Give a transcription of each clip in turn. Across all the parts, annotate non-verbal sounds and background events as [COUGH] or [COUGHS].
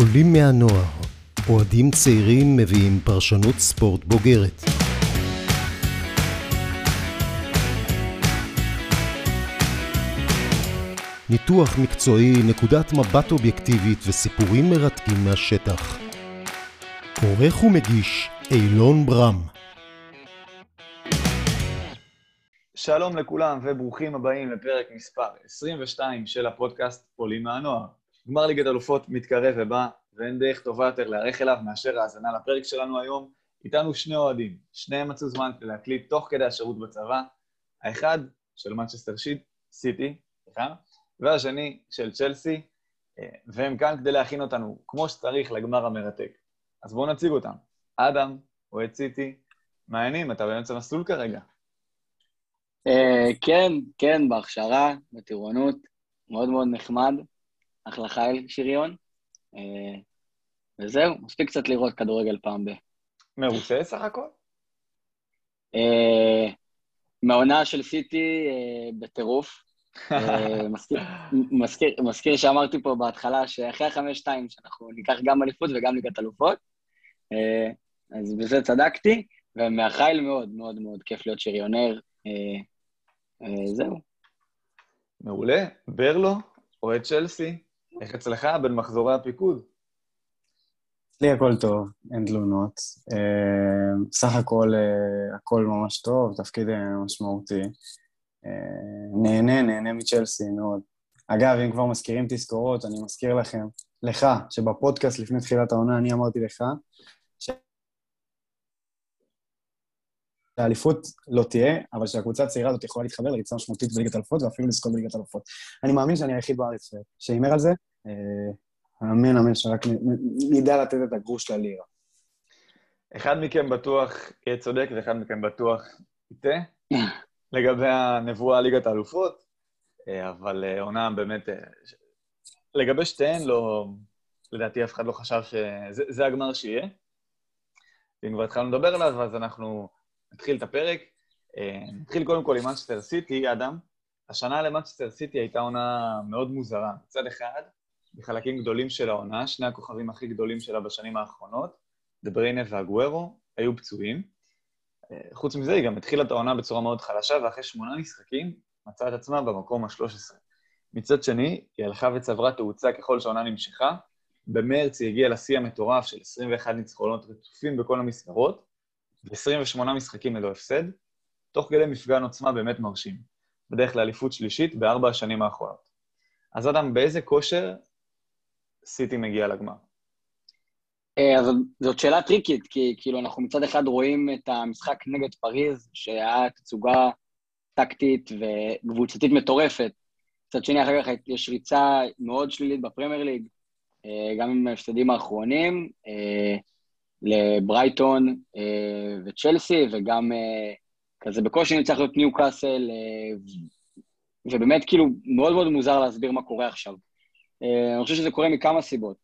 עולים מהנוער, אוהדים צעירים מביאים פרשנות ספורט בוגרת. ניתוח מקצועי, נקודת מבט אובייקטיבית וסיפורים מרתקים מהשטח. עורך ומגיש אילון ברם. שלום לכולם וברוכים הבאים לפרק מספר 22 של הפודקאסט עולים מהנוער. גמר ליגת אלופות מתקרב ובא, ואין דרך טובה יותר להיערך אליו מאשר האזנה לפרק שלנו היום. איתנו שני אוהדים, שניהם מצאו זמן להקליט תוך כדי השירות בצבא, האחד של מנצ'סטר סיטי, סליחה, והשני של צ'לסי, אה, והם כאן כדי להכין אותנו כמו שצריך לגמר המרתק. אז בואו נציג אותם. אדם, אוהד סיטי, מעיינים, אתה באמצע מסלול כרגע. Uh, כן, כן, בהכשרה, בטירונות, מאוד מאוד נחמד. אחלה חייל שריון. Uh, וזהו, מספיק קצת לראות כדורגל פעם ב... מרוצה סך הכל? Uh, מהעונה של סיטי uh, בטירוף. [LAUGHS] מזכיר, מזכיר, מזכיר שאמרתי פה בהתחלה שאחרי החמש-שתיים שאנחנו ניקח גם אליפות וגם ליגת אלופות, אז בזה צדקתי, ומהחייל מאוד מאוד מאוד כיף להיות שריונר. זהו. מעולה. ברלו, אוהד צ'לסי, איך אצלך בין מחזורי הפיקוד? אצלי הכל טוב, אין תלונות. Uh, סך הכל, uh, הכל ממש טוב, תפקיד uh, משמעותי. נהנה, נהנה מצ'לסי מאוד. אגב, אם כבר מזכירים תזכורות, אני מזכיר לכם, לך, שבפודקאסט לפני תחילת העונה אני אמרתי לך, שהאליפות לא תהיה, אבל שהקבוצה הצעירה הזאת יכולה להתחבר לריצה משמעותית בליגת אלופות ואפילו לזכות בליגת אלופות. אני מאמין שאני היחיד בארץ שהימר על זה, אמן אמן שרק נדע לתת את הגרוש ללירה. אחד מכם בטוח יהיה צודק ואחד מכם בטוח יטעה [COUGHS] לגבי הנבואה ליגת האלופות, אבל עונה באמת... לגבי שתיהן, לא... לדעתי אף אחד לא חשב שזה הגמר שיהיה. אם כבר התחלנו לדבר עליו, אז אנחנו נתחיל את הפרק. נתחיל קודם כל עם מנצ'סטר סיטי, אדם. השנה למנצ'סטר סיטי הייתה עונה מאוד מוזרה. מצד אחד, בחלקים גדולים של העונה, שני הכוכבים הכי גדולים שלה בשנים האחרונות, דבריינה והגוורו, היו פצועים. חוץ מזה, היא גם התחילה את העונה בצורה מאוד חלשה, ואחרי שמונה משחקים מצאה את עצמה במקום ה-13. מצד שני, היא הלכה וצברה תאוצה ככל שהעונה נמשכה. במרץ היא הגיעה לשיא המטורף של 21 ניצחונות רצופים בכל המסגרות, ו-28 משחקים ללא הפסד, תוך כדי מפגן עוצמה באמת מרשים, בדרך לאליפות שלישית בארבע השנים האחרונות. אז אדם, באיזה כושר סיטי מגיע לגמר? אז זאת שאלה טריקית, כי כאילו אנחנו מצד אחד רואים את המשחק נגד פריז, שהיה תצוגה טקטית וקבוצתית מטורפת. מצד שני, אחר כך יש ריצה מאוד שלילית בפרמייר ליג, גם עם ההפסדים האחרונים, לברייטון וצ'לסי, וגם כזה בקושי נצטרך להיות ניו קאסל, ובאמת כאילו מאוד מאוד מוזר להסביר מה קורה עכשיו. אני חושב שזה קורה מכמה סיבות.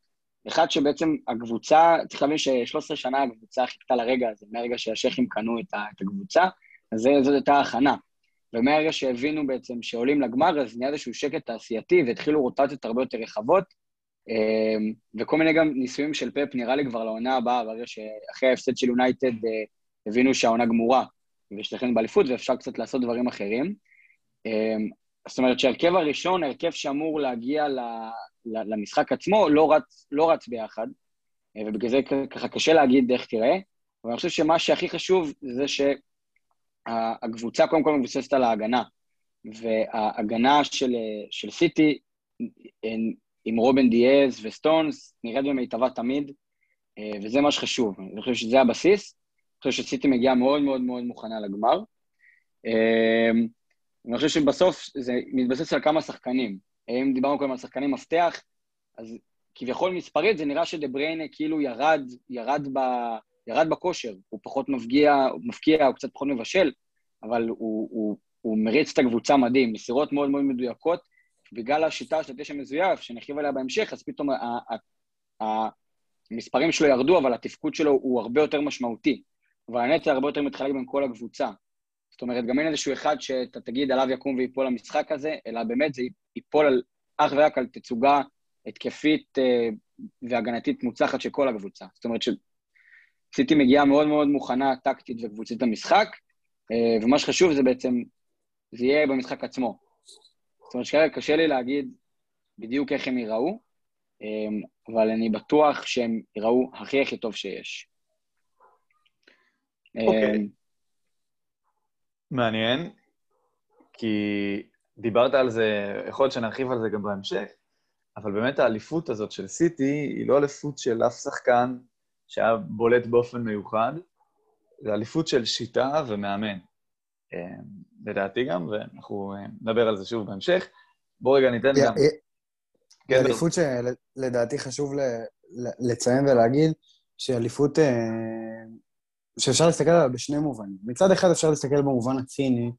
אחד, שבעצם הקבוצה, צריך להבין ש-13 שנה הקבוצה חיכתה לרגע הזה, מהרגע שהשייחים קנו את הקבוצה, אז זאת הייתה ההכנה. ומהרגע שהבינו בעצם שעולים לגמר, אז נהיה איזשהו שקט תעשייתי, והתחילו רוטציות הרבה יותר רחבות, וכל מיני גם ניסויים של פאפ, נראה לי כבר לעונה הבאה, ברגע שאחרי ההפסד של יונייטד הבינו שהעונה גמורה, ויש לכם באליפות, ואפשר קצת לעשות דברים אחרים. זאת אומרת שהרכב הראשון, הרכב שאמור להגיע למשחק עצמו, לא רץ, לא רץ ביחד, ובגלל זה ככה קשה להגיד איך תראה, אבל אני חושב שמה שהכי חשוב זה שהקבוצה קודם כל מבוססת על ההגנה, וההגנה של, של סיטי עם רובן דיאז וסטונס נראית במיטבה תמיד, וזה מה שחשוב. אני חושב שזה הבסיס, אני חושב שסיטי מגיעה מאוד מאוד מאוד מוכנה לגמר. אני חושב שבסוף זה מתבסס על כמה שחקנים. אם דיברנו קודם על שחקני מפתח, אז כביכול מספרית זה נראה שדה-בריינה כאילו ירד, ירד, ב, ירד בכושר, הוא פחות מפגיע, הוא מפקיע, הוא קצת פחות מבשל, אבל הוא, הוא, הוא מריץ את הקבוצה מדהים, מסירות מאוד מאוד מדויקות, בגלל השיטה של התשע מזויף, שנרחיב עליה בהמשך, אז פתאום המספרים שלו ירדו, אבל התפקוד שלו הוא הרבה יותר משמעותי, והנטל הרבה יותר מתחלק בין כל הקבוצה. זאת אומרת, גם אין איזשהו אחד שאתה תגיד עליו יקום ויפול למשחק הזה, אלא באמת זה ייפול על, אך ורק על תצוגה התקפית אה, והגנתית מוצלחת של כל הקבוצה. זאת אומרת שסיטי מגיעה מאוד מאוד מוכנה, טקטית וקבוצית למשחק, אה, ומה שחשוב זה בעצם, זה יהיה במשחק עצמו. זאת אומרת שכרגע קשה לי להגיד בדיוק איך הם ייראו, אה, אבל אני בטוח שהם ייראו הכי הכי טוב שיש. אוקיי. Okay. מעניין, כי דיברת על זה, יכול להיות שנרחיב על זה גם בהמשך, אבל באמת האליפות הזאת של סיטי היא לא אליפות של אף שחקן שהיה בולט באופן מיוחד, זה אליפות של שיטה ומאמן. אה, לדעתי גם, ואנחנו אה, נדבר על זה שוב בהמשך. בואו רגע ניתן גם... זה כן, אליפות שלדעתי חשוב לציין ולהגיד, שהיא אליפות אה, שאפשר להסתכל עליה בשני מובנים. מצד אחד אפשר להסתכל במובן הציני,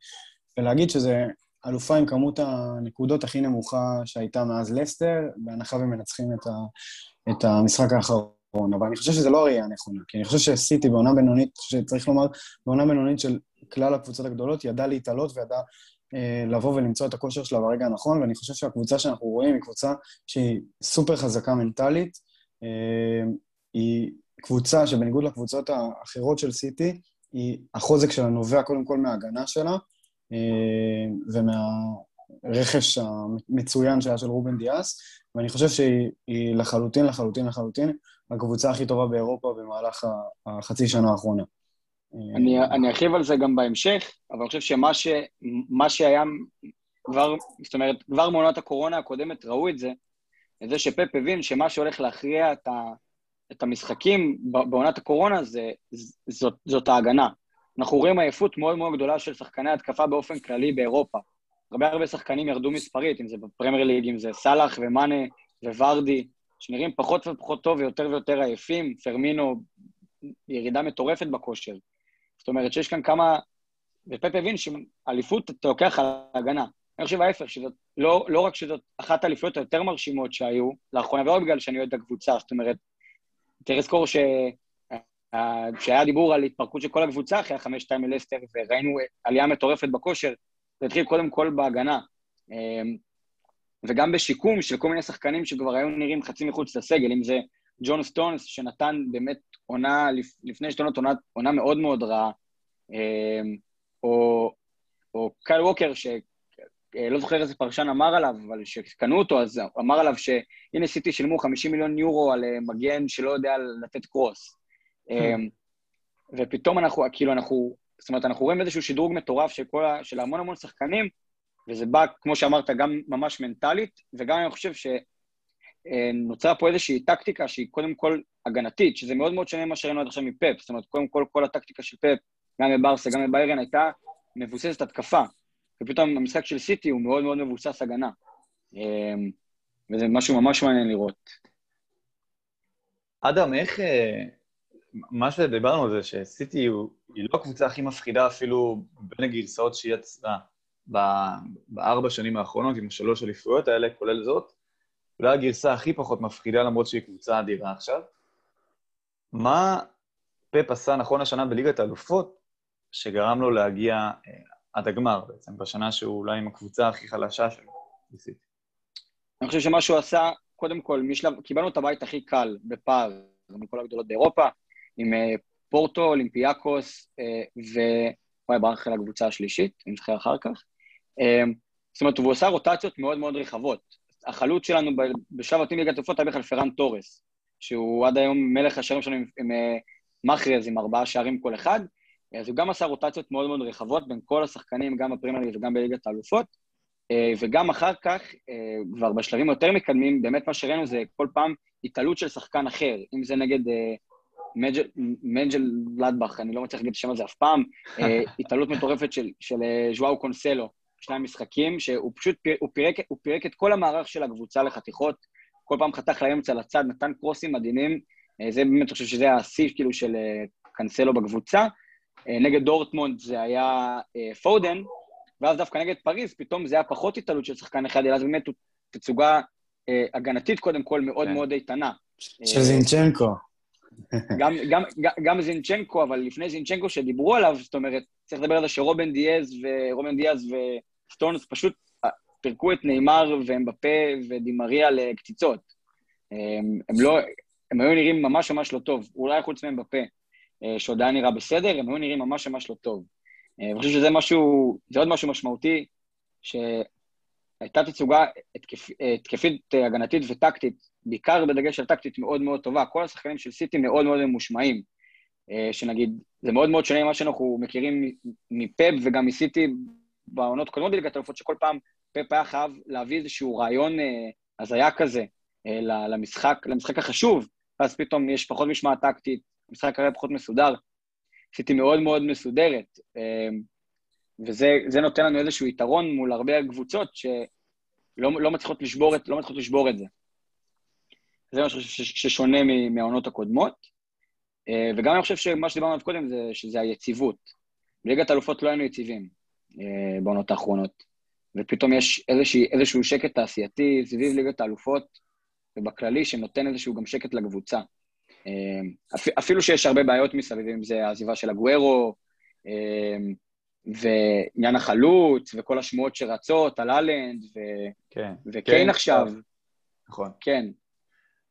ולהגיד שזה אלופה עם כמות הנקודות הכי נמוכה שהייתה מאז לסטר, בהנחה ומנצחים את, ה, את המשחק האחרון. אבל אני חושב שזה לא הראייה הנכונה, כי אני חושב שסיטי בעונה בינונית, שצריך לומר, בעונה בינונית של כלל הקבוצות הגדולות, ידעה להתעלות וידעה אה, לבוא ולמצוא את הכושר שלה ברגע הנכון, ואני חושב שהקבוצה שאנחנו רואים היא קבוצה שהיא סופר חזקה מנטלית. אה, היא קבוצה שבניגוד לקבוצות האחרות של סיטי, היא, החוזק שלה נובע קודם כל מההגנה שלה, אה, ומהרכש המצוין שהיה של רובן דיאס, ואני חושב שהיא לחלוטין, לחלוטין, לחלוטין הקבוצה הכי טובה באירופה במהלך החצי שנה האחרונה. אני, אני ארחיב על זה גם בהמשך, אבל אני חושב שמה ש, שהיה כבר, זאת אומרת, כבר מעונת הקורונה הקודמת ראו את זה, את זה שפפ הבין שמה שהולך להכריע את, ה, את המשחקים בעונת הקורונה זה, זאת, זאת ההגנה. אנחנו רואים עייפות מאוד מאוד גדולה של שחקני התקפה באופן כללי באירופה. הרבה הרבה שחקנים ירדו מספרית, אם זה בפרמייר ליג, אם זה סאלח ומאנה וורדי, שנראים פחות ופחות טוב ויותר ויותר עייפים, פרמינו, ירידה מטורפת בכושר. זאת אומרת שיש כאן כמה... ופפ הבין שאליפות אתה לוקח על ההגנה. אני חושב ההפך, שזאת, לא, לא רק שזאת אחת האליפויות היותר מרשימות שהיו לאחרונה, ולא בגלל שאני אוהד את הקבוצה, זאת אומרת, צריך לזכור ש... כשהיה דיבור על התפרקות של כל הקבוצה אחרי החמש שתיים מלסטר, וראינו עלייה מטורפת בכושר, זה התחיל קודם כל בהגנה. אמ, וגם בשיקום של כל מיני שחקנים שכבר היו נראים חצי מחוץ לסגל, אם זה ג'ון סטונס, שנתן באמת עונה, לפני שתי עונות, עונה מאוד מאוד רעה, אמ, או, או קייל ווקר, אה, זוכר איזה פרשן אמר עליו, אבל כשקנו אותו, אז אמר עליו שהנה סיטי שילמו 50 מיליון יורו על אה, מגן שלא יודע לתת קרוס. אמ, ופתאום אנחנו, כאילו, אנחנו, זאת אומרת, אנחנו רואים איזשהו שדרוג מטורף של, כל, של המון המון שחקנים, וזה בא, כמו שאמרת, גם ממש מנטלית, וגם אני חושב שנוצרה פה איזושהי טקטיקה שהיא קודם כל הגנתית, שזה מאוד מאוד שונה ממה שראינו עד עכשיו מפפ. זאת אומרת, קודם כל, כל הטקטיקה של פפ, גם בברסה, גם בביירן, הייתה מבוססת התקפה. ופתאום המשחק של סיטי הוא מאוד מאוד מבוסס הגנה. אמ, וזה משהו ממש מעניין לראות. אדם, איך, אה, מה שדיברנו זה שסיטי היא לא הקבוצה הכי מפחידה אפילו בין הגרסאות שהיא יצרה בארבע שנים האחרונות, עם השלוש אליפויות האלה, כולל זאת. אולי הגרסה הכי פחות מפחידה, למרות שהיא קבוצה אדירה עכשיו. מה פפ עשה נכון השנה בליגת האלופות, שגרם לו להגיע אה, עד הגמר בעצם, בשנה שהוא אולי עם הקבוצה הכי חלשה שלו, בסיטי. אני חושב שמה שהוא עשה, קודם כל, משלב, קיבלנו את הבית הכי קל בפער מכל הגדולות באירופה, עם אה, פורטו, אולימפיאקוס, אה, ו... וואי, ברח אל הקבוצה השלישית, אני זוכר אחר כך. אה, זאת אומרת, הוא עושה רוטציות מאוד מאוד רחבות. החלוץ שלנו בשלב הבתים ליגת אלופות היה בכלל פראן טורס, שהוא עד היום מלך השערים שלנו עם, עם מחרז, עם ארבעה שערים כל אחד. אז הוא גם עשה רוטציות מאוד מאוד רחבות בין כל השחקנים, גם בפרימייר וגם בליגת האלופות. וגם אחר כך, כבר בשלבים יותר מתקדמים, באמת מה שראינו זה כל פעם התעלות של שחקן אחר, אם זה נגד מנשנגלדבך, אני לא מצליח להגיד את השם הזה אף פעם, אה, [LAUGHS] התעלות מטורפת של, של אה, ז'ואאו קנסלו, שני משחקים, שהוא פשוט, הוא פירק, הוא פירק את כל המערך של הקבוצה לחתיכות, כל פעם חתך לאמצע לצד, נתן קרוסים מדהימים, אה, זה באמת, אני חושב שזה השיא כאילו של קנסלו בקבוצה. נגד דורטמונד זה היה פודן, ואז דווקא נגד פריז, פתאום זה היה פחות התעלות של שחקן אחד, אלא זה באמת תצוגה הגנתית קודם כל מאוד כן. מאוד איתנה. של זינצ'נקו. גם, גם, גם זינצ'נקו, אבל לפני זינצ'נקו שדיברו עליו, זאת אומרת, צריך לדבר על זה שרובן דיאז ורובן דיאז וסטונס פשוט אה, פירקו את נאמר ואמבפה ודימריה לקציצות. הם, הם לא, הם היו נראים ממש ממש לא טוב, אולי חוץ מהם בפה, שעוד היה נראה בסדר, הם היו נראים ממש ממש לא טוב. אני חושב שזה משהו, זה עוד משהו משמעותי, שהייתה תצוגה התקפית, הגנתית וטקטית, בעיקר בדגש על טקטית מאוד מאוד טובה. כל השחקנים של סיטי מאוד מאוד ממושמעים. שנגיד, זה מאוד מאוד שונה ממה שאנחנו מכירים מפאב וגם מסיטי בעונות קודמות בליגת האלופות, שכל פעם פאפ היה חייב להביא איזשהו רעיון אה, הזיה כזה אה, למשחק, למשחק החשוב, ואז פתאום יש פחות משמעת טקטית, המשחק הרי פחות מסודר. סיטי מאוד מאוד מסודרת, אה, וזה נותן לנו איזשהו יתרון מול הרבה קבוצות שלא לא מצליחות לשבור, את, לא מצליחות לשבור את זה. זה משהו ששונה מהעונות הקודמות. וגם אני חושב שמה שדיברנו עליו קודם זה שזה היציבות. בליגת האלופות לא היינו יציבים בעונות האחרונות. ופתאום יש איזושה, איזשהו שקט תעשייתי סביב ליגת האלופות, ובכללי שנותן איזשהו גם שקט לקבוצה. אפילו שיש הרבה בעיות מסביב, אם זה העזיבה של הגוורו, אמ, ועניין החלוץ, וכל השמועות שרצות על אהלנד, ו... כן, וקיין כן, עכשיו. נכון. כן.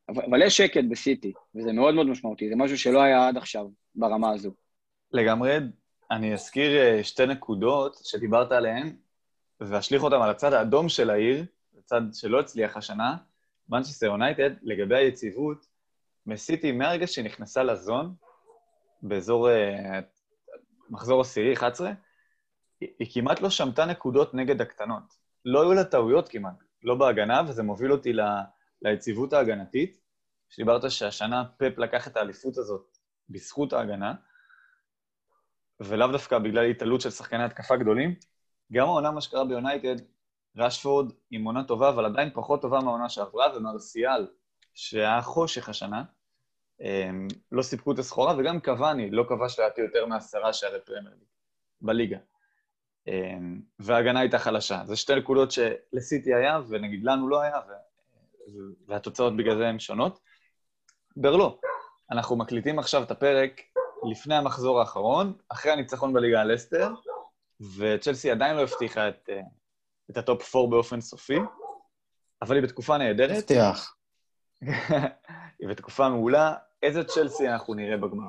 אבל, אבל יש שקט בסיטי, וזה מאוד מאוד משמעותי, זה משהו שלא היה עד עכשיו ברמה הזו. לגמרי, אני אזכיר אה, שתי נקודות שדיברת עליהן, ואשליך אותם על הצד האדום של העיר, הצד שלא הצליח השנה, מנצ'סטר יונייטד, לגבי היציבות, מסיטי מהרגע שהיא נכנסה לזון, באזור uh, מחזור עשירי, 11, היא, היא כמעט לא שמטה נקודות נגד הקטנות. לא היו לה טעויות כמעט, לא בהגנה, וזה מוביל אותי ל, ליציבות ההגנתית. שדיברת שהשנה פפ לקח את האליפות הזאת בזכות ההגנה, ולאו דווקא בגלל התעלות של שחקני התקפה גדולים, גם העונה, מה שקרה ביונייטד, רשפורד עם עונה טובה, אבל עדיין פחות טובה מהעונה שעברה, ומרסיאל, שהיה חושך השנה, לא סיפקו את הסחורה, וגם קוואני לא כבש לדעתי יותר מעשרה שערי פרמייר בליגה. אמ, וההגנה הייתה חלשה. זה שתי נקודות שלסיטי היה, ונגיד לנו לא היה, והתוצאות בגלל זה הן שונות. ברלו, אנחנו מקליטים עכשיו את הפרק לפני המחזור האחרון, אחרי הניצחון בליגה על לסטר, וצ'לסי עדיין לא הבטיחה את, אה, את ה top 4 באופן סופי, אבל היא בתקופה נהדרת. הבטיח. [LAUGHS] היא בתקופה מעולה. איזה צ'לסי אנחנו נראה בגמר?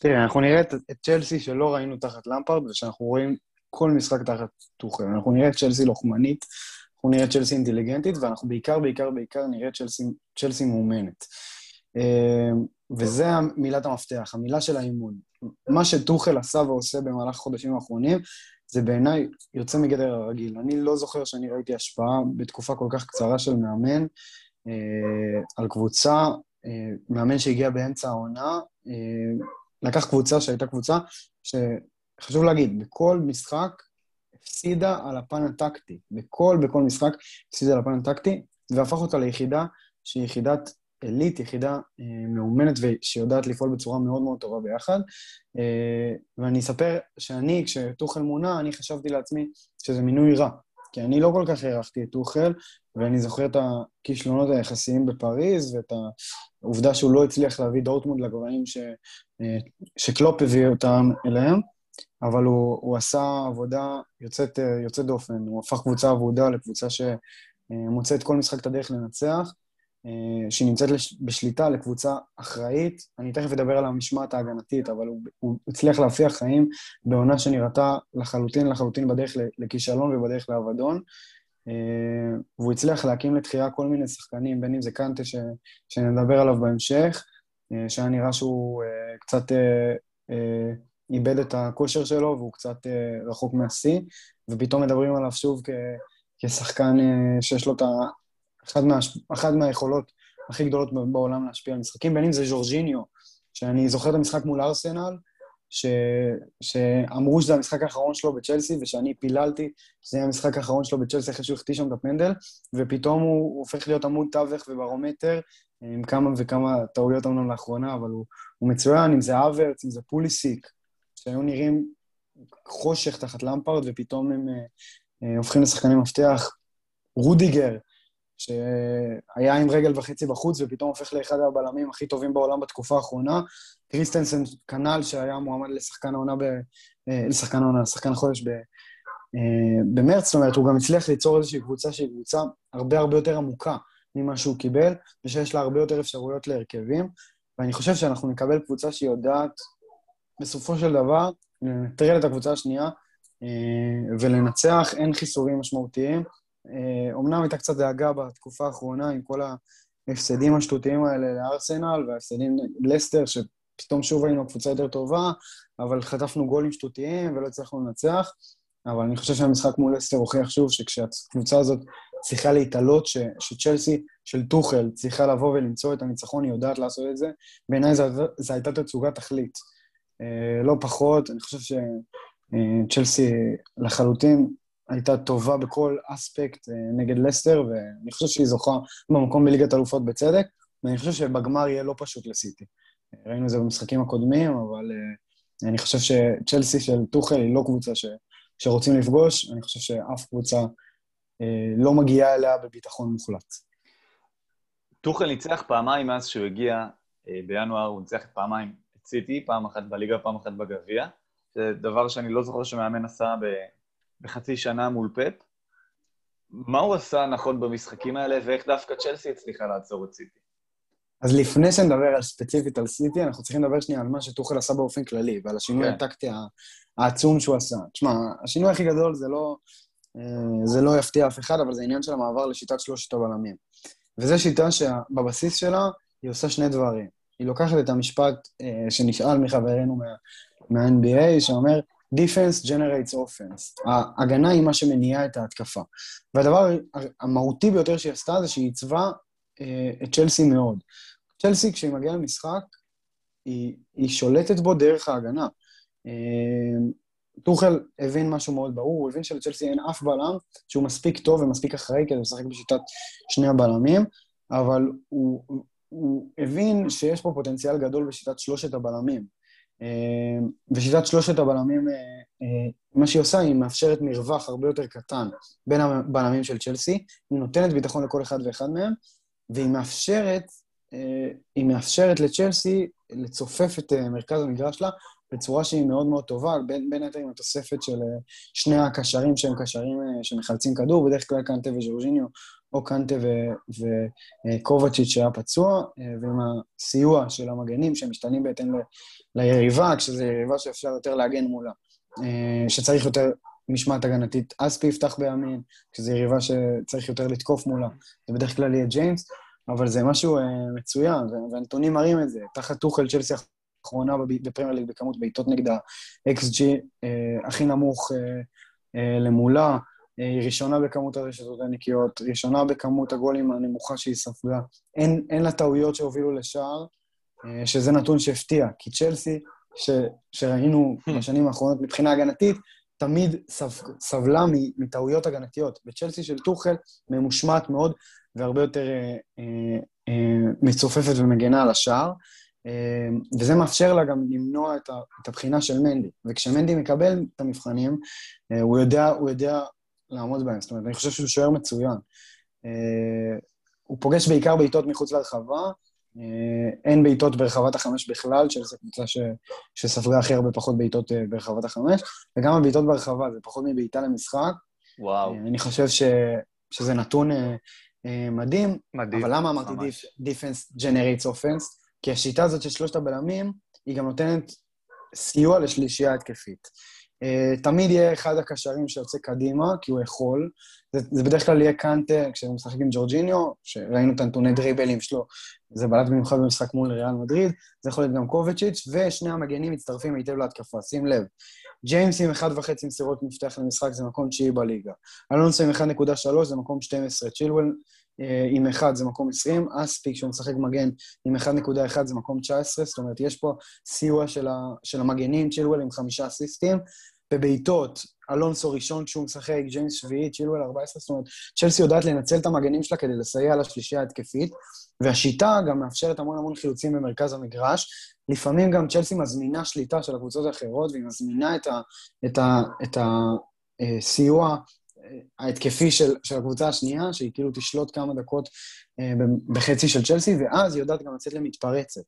תראה, אנחנו נראה את, את צ'לסי שלא ראינו תחת למפארד, ושאנחנו רואים כל משחק תחת טוחל. אנחנו נראה את צ'לסי לוחמנית, אנחנו נראה את צ'לסי אינטליגנטית, ואנחנו בעיקר, בעיקר, בעיקר נראה את צ'לסי, צ'לסי מאומנת. אה, וזה מילת המפתח, המילה של האימון. מה שטוחל עשה ועושה במהלך החודשים האחרונים, זה בעיניי יוצא מגדר הרגיל. אני לא זוכר שאני ראיתי השפעה בתקופה כל כך קצרה של מאמן על קבוצה, אה, מאמן שהגיע באמצע העונה, אה, לקח קבוצה שהייתה קבוצה שחשוב להגיד, בכל משחק הפסידה על הפן הטקטי. בכל, בכל משחק הפסידה על הפן הטקטי, והפך אותה ליחידה שהיא יחידת עילית, יחידה אה, מאומנת ושיודעת לפעול בצורה מאוד מאוד טובה ביחד. אה, ואני אספר שאני, כשטוחל מונה, אני חשבתי לעצמי שזה מינוי רע. כי אני לא כל כך הערכתי את טוחל, ואני זוכר את הכישלונות היחסיים בפריז, ואת העובדה שהוא לא הצליח להביא דורטמונד לגוראים ש... אה, שקלופ הביא אותם אליהם, אבל הוא, הוא עשה עבודה יוצאת, יוצאת דופן. הוא הפך קבוצה אבודה לקבוצה שמוצאת כל משחק את הדרך לנצח. אה, שהיא נמצאת בשליטה לקבוצה אחראית. אני תכף אדבר על המשמעת ההגנתית, אבל הוא, הוא הצליח להפיח חיים בעונה שנראתה לחלוטין לחלוטין בדרך לכישלון ובדרך לאבדון. אה, והוא הצליח להקים לתחייה כל מיני שחקנים, בין אם זה קנטה, ש, שנדבר עליו בהמשך, אה, שהיה נראה שהוא קצת איבד את הכושר שלו והוא קצת רחוק מהשיא, ופתאום מדברים עליו שוב כ, כשחקן שיש לו את אחת, מה, אחת מהיכולות הכי גדולות בעולם להשפיע על משחקים, בין אם זה ז'ורג'יניו, שאני זוכר את המשחק מול ארסנל, ש... שאמרו שזה המשחק האחרון שלו בצ'לסי, ושאני פיללתי שזה יהיה המשחק האחרון שלו בצ'לסי אחרי שהוא החטיא שם את הפנדל, ופתאום הוא, הוא הופך להיות עמוד תווך וברומטר, עם כמה וכמה טעויות אמנם לאחרונה, אבל הוא, הוא מצוין, אם זה אברץ, אם זה פוליסיק, שהיו נראים חושך תחת למפארד, ופתאום הם אה, אה, הופכים לשחקני מפתח. רודיגר, שהיה עם רגל וחצי בחוץ ופתאום הופך לאחד הבלמים הכי טובים בעולם בתקופה האחרונה. קריסטנסן כנ"ל, שהיה מועמד לשחקן העונה, ב... אה, לשחקן העונה, לשחקן החודש ב... אה, במרץ, זאת אומרת, הוא גם הצליח ליצור איזושהי קבוצה שהיא קבוצה הרבה הרבה יותר עמוקה. ממה שהוא קיבל, ושיש לה הרבה יותר אפשרויות להרכבים, ואני חושב שאנחנו נקבל קבוצה שהיא יודעת, בסופו של דבר, לנטרל את הקבוצה השנייה אה, ולנצח, אין חיסורים משמעותיים. אומנם אה, הייתה קצת דאגה בתקופה האחרונה עם כל ההפסדים השטותיים האלה לארסנל וההפסדים לסטר, שפתאום שוב היינו קבוצה יותר טובה, אבל חטפנו גולים שטותיים ולא הצלחנו לנצח. אבל אני חושב שהמשחק מול לסטר הוכיח שוב שכשהקבוצה הזאת צריכה להתעלות, ש, שצ'לסי של טוחל צריכה לבוא ולמצוא את הניצחון, היא יודעת לעשות את זה. בעיניי זו הייתה תצוגת תכלית. אה, לא פחות, אני חושב שצ'לסי לחלוטין הייתה טובה בכל אספקט אה, נגד לסטר, ואני חושב שהיא זוכה במקום בליגת אלופות בצדק, ואני חושב שבגמר יהיה לא פשוט לסיטי. ראינו את זה במשחקים הקודמים, אבל אה, אני חושב שצ'לסי של טוחל היא לא קבוצה ש, שרוצים לפגוש, אני חושב שאף קבוצה לא מגיעה אליה בביטחון מוחלט. טוחל ניצח פעמיים מאז שהוא הגיע בינואר, הוא ניצח פעמיים את סיטי, פעם אחת בליגה, פעם אחת בגביע. זה דבר שאני לא זוכר שמאמן עשה בחצי שנה מול פפ. מה הוא עשה נכון במשחקים האלה, ואיך דווקא צ'לסי הצליחה לעצור את סיטי? אז לפני שנדבר על ספציפית על סיטי, אנחנו צריכים לדבר שנייה על מה שטוחל עשה באופן כללי, ועל השינוי כן. הטקטי העצום שהוא עשה. תשמע, השינוי הכי גדול זה לא, אה, זה לא יפתיע אף אחד, אבל זה עניין של המעבר לשיטת שלושת הבלמים. וזו שיטה שבבסיס שלה היא עושה שני דברים. היא לוקחת את המשפט uh, שנשאל מחברינו מה, מה-NBA, שאומר, Defense generates offense. ההגנה היא מה שמניע את ההתקפה. והדבר המהותי ביותר שהיא עשתה זה שהיא עיצבה uh, את צ'לסי מאוד. צ'לסי, כשהיא מגיעה למשחק, היא, היא שולטת בו דרך ההגנה. טוחל הבין משהו מאוד ברור, הוא הבין שלצ'לסי אין אף בלם שהוא מספיק טוב ומספיק אחראי כדי לשחק בשיטת שני הבלמים, אבל הוא, הוא הבין שיש פה פוטנציאל גדול בשיטת שלושת הבלמים. אה, ושיטת שלושת הבלמים, אה, אה, מה שהיא עושה, היא מאפשרת מרווח הרבה יותר קטן בין הבלמים של צ'לסי, היא נותנת ביטחון לכל אחד ואחד מהם, והיא מאפשרת, היא מאפשרת לצ'לסי לצופף את מרכז המגרש שלה בצורה שהיא מאוד מאוד טובה, בין, בין היתר עם התוספת של שני הקשרים שהם קשרים שמחלצים כדור, בדרך כלל קנטה וז'ורג'יניו או קנטה וקובצ'יץ' שהיה פצוע, אה, ועם הסיוע של המגנים שמשתנים בהתאם ליריבה, כשזו יריבה שאפשר יותר להגן מולה, אה, שצריך יותר משמעת הגנתית, אספי יפתח בימין, כשזו יריבה שצריך יותר לתקוף מולה, זה בדרך כלל יהיה ג'יימס, אבל זה משהו אה, מצוין, והנתונים מראים את זה. תחת טוחל צ'לסי האחרונה בפרמייר ליג בכמות בעיטות נגד ה-XG הכי נמוך למולה, היא ראשונה בכמות הרשתות הנקיות, ראשונה בכמות הגולים הנמוכה שהיא ספגה. אין, אין לה טעויות שהובילו לשער, אה, שזה נתון שהפתיע, כי צ'לסי, ש, שראינו hmm. בשנים האחרונות מבחינה הגנתית, תמיד סב, סבלה מטעויות הגנתיות. בצ'לסי של טוחל ממושמעת מאוד והרבה יותר אה, אה, אה, מצופפת ומגנה על השער, אה, וזה מאפשר לה גם למנוע את, ה, את הבחינה של מנדי. וכשמנדי מקבל את המבחנים, אה, הוא יודע, הוא יודע לעמוד בהם. זאת אומרת, אני חושב שהוא שוער מצוין. אה, הוא פוגש בעיקר בעיטות מחוץ לרחבה, אה, אין בעיטות ברחבת החמש בכלל, שזו קבוצה ש... שספגה הכי הרבה פחות בעיטות אה, ברחבת החמש, וגם הבעיטות ברחבה, זה פחות מבעיטה למשחק. וואו. אני חושב ש... שזה נתון מדהים. מדהים. אבל למה אמרתי Defense Generates Offense? כי השיטה הזאת של שלושת הבלמים, היא גם נותנת סיוע לשלישייה התקפית. Uh, תמיד יהיה אחד הקשרים שיוצא קדימה, כי הוא יכול. זה, זה בדרך כלל יהיה קאנטה, כשהוא משחק עם ג'ורג'יניו, שראינו את הנתוני דריבלים שלו, זה בלט במיוחד במשחק מול ריאל מדריד, זה יכול להיות גם קובצ'יץ', ושני המגנים מצטרפים היטב להתקפה, שים לב. ג'יימס עם 1.5 מסירות מפתח למשחק זה מקום תשיעי בליגה. אלונסו עם 1.3 זה מקום 12. צ'ילואל אה, עם 1 זה מקום 20, אספי כשהוא משחק מגן עם 1.1 זה מקום 19, זאת אומרת, יש פה סיוע של, ה, של המגנים, צ'ילואל עם חמישה אסיסטים, בבעיטות, אלונסו ראשון כשהוא משחק, ג'יימס שביעי, צ'ילואל 14, זאת אומרת, צ'לסי יודעת לנצל את המגנים שלה כדי לסייע לשלישייה ההתקפית, והשיטה גם מאפשרת המון המון חילוצים במרכז המגרש. לפעמים גם צ'לסי מזמינה שליטה של הקבוצות האחרות, והיא מזמינה את, הסיוע ההתקפי של, של הקבוצה השנייה, שהיא כאילו תשלוט כמה דקות אה, בחצי של צ'לסי, ואז היא יודעת גם לצאת למתפרצת.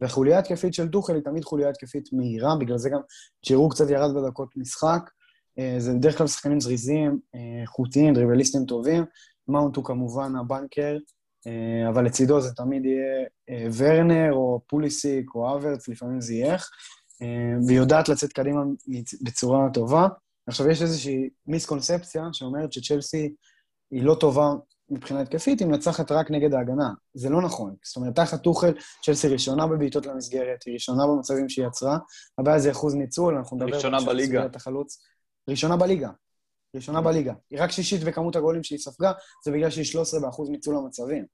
והחוליה התקפית של דוחל היא תמיד חוליה התקפית מהירה, בגלל זה גם ג'ירו קצת ירד בדקות משחק. אה, זה בדרך כלל שחקנים זריזים, אה, איכותיים, דריבליסטים טובים. מאונט הוא כמובן הבנקר, אבל לצידו זה תמיד יהיה ורנר או פוליסיק או אברץ, לפעמים זה יהיה איך, והיא יודעת לצאת קדימה בצורה טובה. עכשיו, יש איזושהי מיסקונספציה שאומרת שצ'לסי היא לא טובה מבחינה התקפית, היא מנצחת רק נגד ההגנה. זה לא נכון. זאת אומרת, תחת טוחל, צ'לסי ראשונה בבעיטות למסגרת, היא ראשונה במצבים שהיא יצרה. הבעיה זה אחוז ניצול, אנחנו נדבר... ראשונה בליגה. החלוץ. ראשונה בליגה. ראשונה בליגה. היא רק שישית בכמות הגולים שהיא ספגה, זה בגלל שהיא 13 באחוז ניצול המצבים.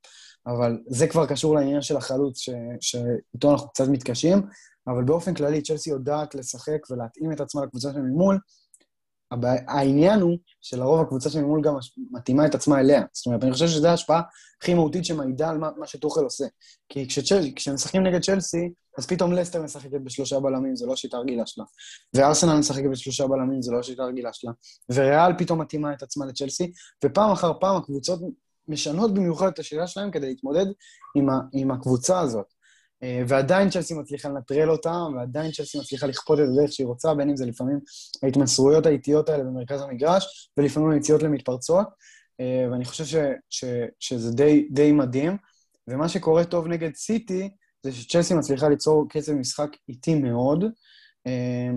אבל זה כבר קשור לעניין של החלוץ, ש... שאיתו אנחנו קצת מתקשים, אבל באופן כללי, צ'לסי יודעת לשחק ולהתאים את עצמה לקבוצה העניין הוא שלרוב הקבוצה שממול גם מתאימה את עצמה אליה. זאת אומרת, אני חושב שזו ההשפעה הכי מהותית שמעידה על מה, מה שטוחל עושה. כי כשמשחקים נגד צ'לסי, אז פתאום לסטר משחקת בשלושה בלמים, זה לא השיטה הרגילה שלה. וארסנל משחקת בשלושה בלמים, זה לא השיטה הרגילה שלה. וריאל פתאום מתאימה את עצמה לצ'לסי, ופעם אחר פעם הקבוצות משנות במיוחד את השיטה שלהם כדי להתמודד עם, ה, עם הקבוצה הזאת. אה, ועדיין צ'לסי מצליחה לנטרל אותה, ועדיין צ'לסי מצליחה לכפות את הדרך שהיא רוצה, בין אם זה לפעמים ההתמסרויות האיטיות האלה במרכז המגרש, ולפעמים היציאות למתפרצות, אה, ואני חושב ש, ש, שזה די, די מדהים. ומה שקורה טוב נגד סיטי, זה שצ'לסי מצליחה ליצור קצב משחק איטי מאוד, אה,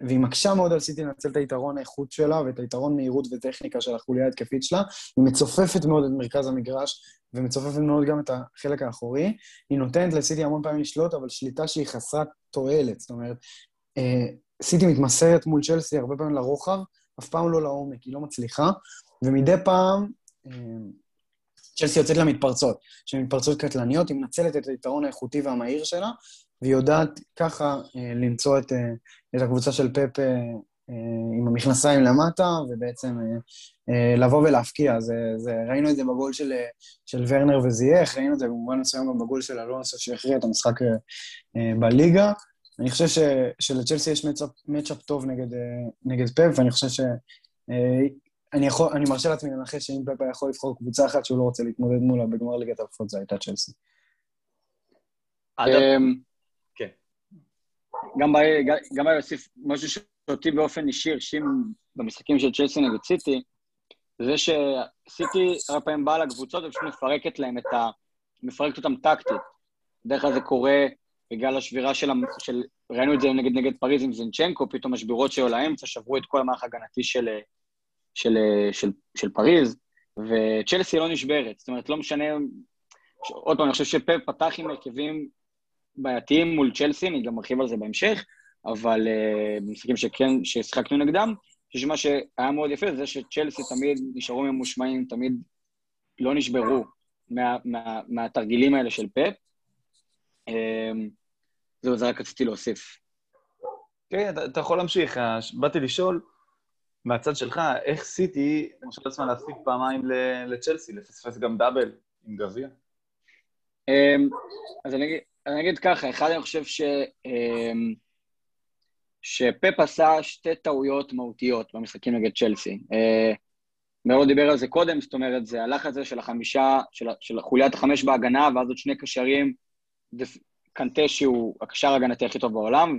והיא מקשה מאוד על סיטי לנצל את היתרון האיכות שלה ואת היתרון מהירות וטכניקה של החוליה ההתקפית שלה. היא מצופפת מאוד את מרכז המגרש ומצופפת מאוד גם את החלק האחורי. היא נותנת לסיטי המון פעמים לשלוט, אבל שליטה שהיא חסרת תועלת. זאת אומרת, אה, סיטי מתמסרת מול צ'לסי הרבה פעמים לרוחב, אף פעם לא לעומק, היא לא מצליחה, ומדי פעם אה, צ'לסי יוצאת למתפרצות, שהן מתפרצות קטלניות, היא מנצלת את היתרון האיכותי והמהיר שלה, והיא יודעת ככה אה, למצוא את, אה, את הקבוצה של פפ אה, עם המכנסיים למטה, ובעצם לבוא ולהפקיע. זה, זה, ראינו את זה בגול של, של ורנר וזייח, ראינו את זה במובן מסוים גם בגול של אלונסו שהכריע את המשחק בליגה. אני חושב ש, שלצ'לסי יש מצ'אפ טוב נגד, נגד פפ, ואני חושב ש... אני, יכול, אני מרשה לעצמי לנחש שאם פפ יכול לבחור קבוצה אחת שהוא לא רוצה להתמודד מולה בגמר ליגת האלופות, זו הייתה צ'לסי. גם בעיה להוסיף משהו שאותי באופן אישי הרשים במשחקים של צ'לסי נגד סיטי, זה שסיטי הרבה פעמים באה לקבוצות ופשוט מפרקת להם את ה... מפרקת אותם טקטית. בדרך כלל זה קורה בגלל השבירה של... של... ראינו את זה נגד נגד פריז עם זינצ'נקו, פתאום השבירות שלו לאמצע שברו את כל המערך ההגנתי של, של, של, של, פריז, וצ'לסי לא נשברת. זאת אומרת, לא משנה... עוד פעם, אני חושב שפפ פתח עם הרכבים בעייתיים מול צ'לסי, אני גם מרחיב על זה בהמשך, אבל uh, במשחקים שכן, ששיחקנו נגדם, אני חושב שמה שהיה מאוד יפה זה שצ'לסי תמיד נשארו ממושמעים, תמיד לא נשברו מה, מה, מהתרגילים האלה של פפ. Um, זהו, זה רק רציתי להוסיף. כן, אתה, אתה יכול להמשיך. באתי לשאול, מהצד שלך, איך סיטי מרשה לעצמה להפסיק פעמיים לצ'לסי, לפספס גם דאבל עם גביע? Um, אז אני אגיד, אני אגיד ככה, אחד אני חושב ש... אמ, שפפ עשה שתי טעויות מהותיות במשחקים נגד צ'לסי. אה, מרו דיבר על זה קודם, זאת אומרת, זה הלחץ הזה של החמישה, של, של חוליית החמש בהגנה, ואז עוד שני קשרים, קנטה שהוא הקשר ההגנתי הכי טוב בעולם,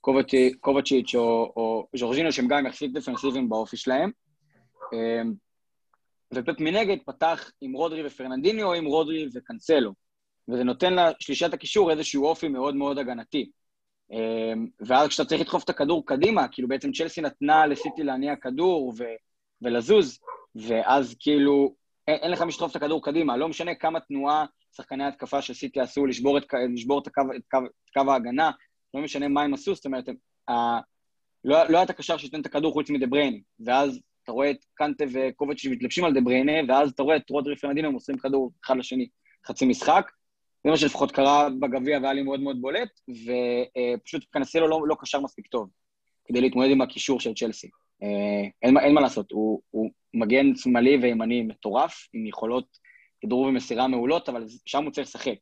וקובצ'יץ' אה, או, או ז'ורג'ינו, שהם גם יחסית דפנסיביים באופי שלהם. אה, ופפ מנגד פתח עם רודרי ופרננדיניו או עם רודרי וקנסלו. וזה נותן לשלישת הקישור איזשהו אופי מאוד מאוד הגנתי. אמ, ואז כשאתה צריך לדחוף את הכדור קדימה, כאילו בעצם צ'לסי נתנה לסיטי להניע כדור ו- ולזוז, ואז כאילו אין, אין לך מי שדחוף את הכדור קדימה, לא משנה כמה תנועה שחקני התקפה של סיטי עשו לשבור את, לשבור את, הקו, את, קו, את קו ההגנה, לא משנה מה הם עשו, זאת אומרת, ה, לא, לא היה את הקשר שייתן את הכדור חוץ מדבריינה, ואז אתה רואה את קנטה וקובץ' שמתלבשים על דבריינה, ואז אתה רואה את רודרי פרנדינו מוסרים כדור אחד לשני חצי משחק, זה מה שלפחות קרה בגביע והיה לי מאוד מאוד בולט, ופשוט קנסלו לא, לא קשר מספיק טוב כדי להתמודד עם הקישור של צ'לסי. אה, אין, אין מה לעשות, הוא, הוא מגן שמאלי וימני מטורף, עם יכולות כדרור ומסירה מעולות, אבל שם הוא צריך לשחק.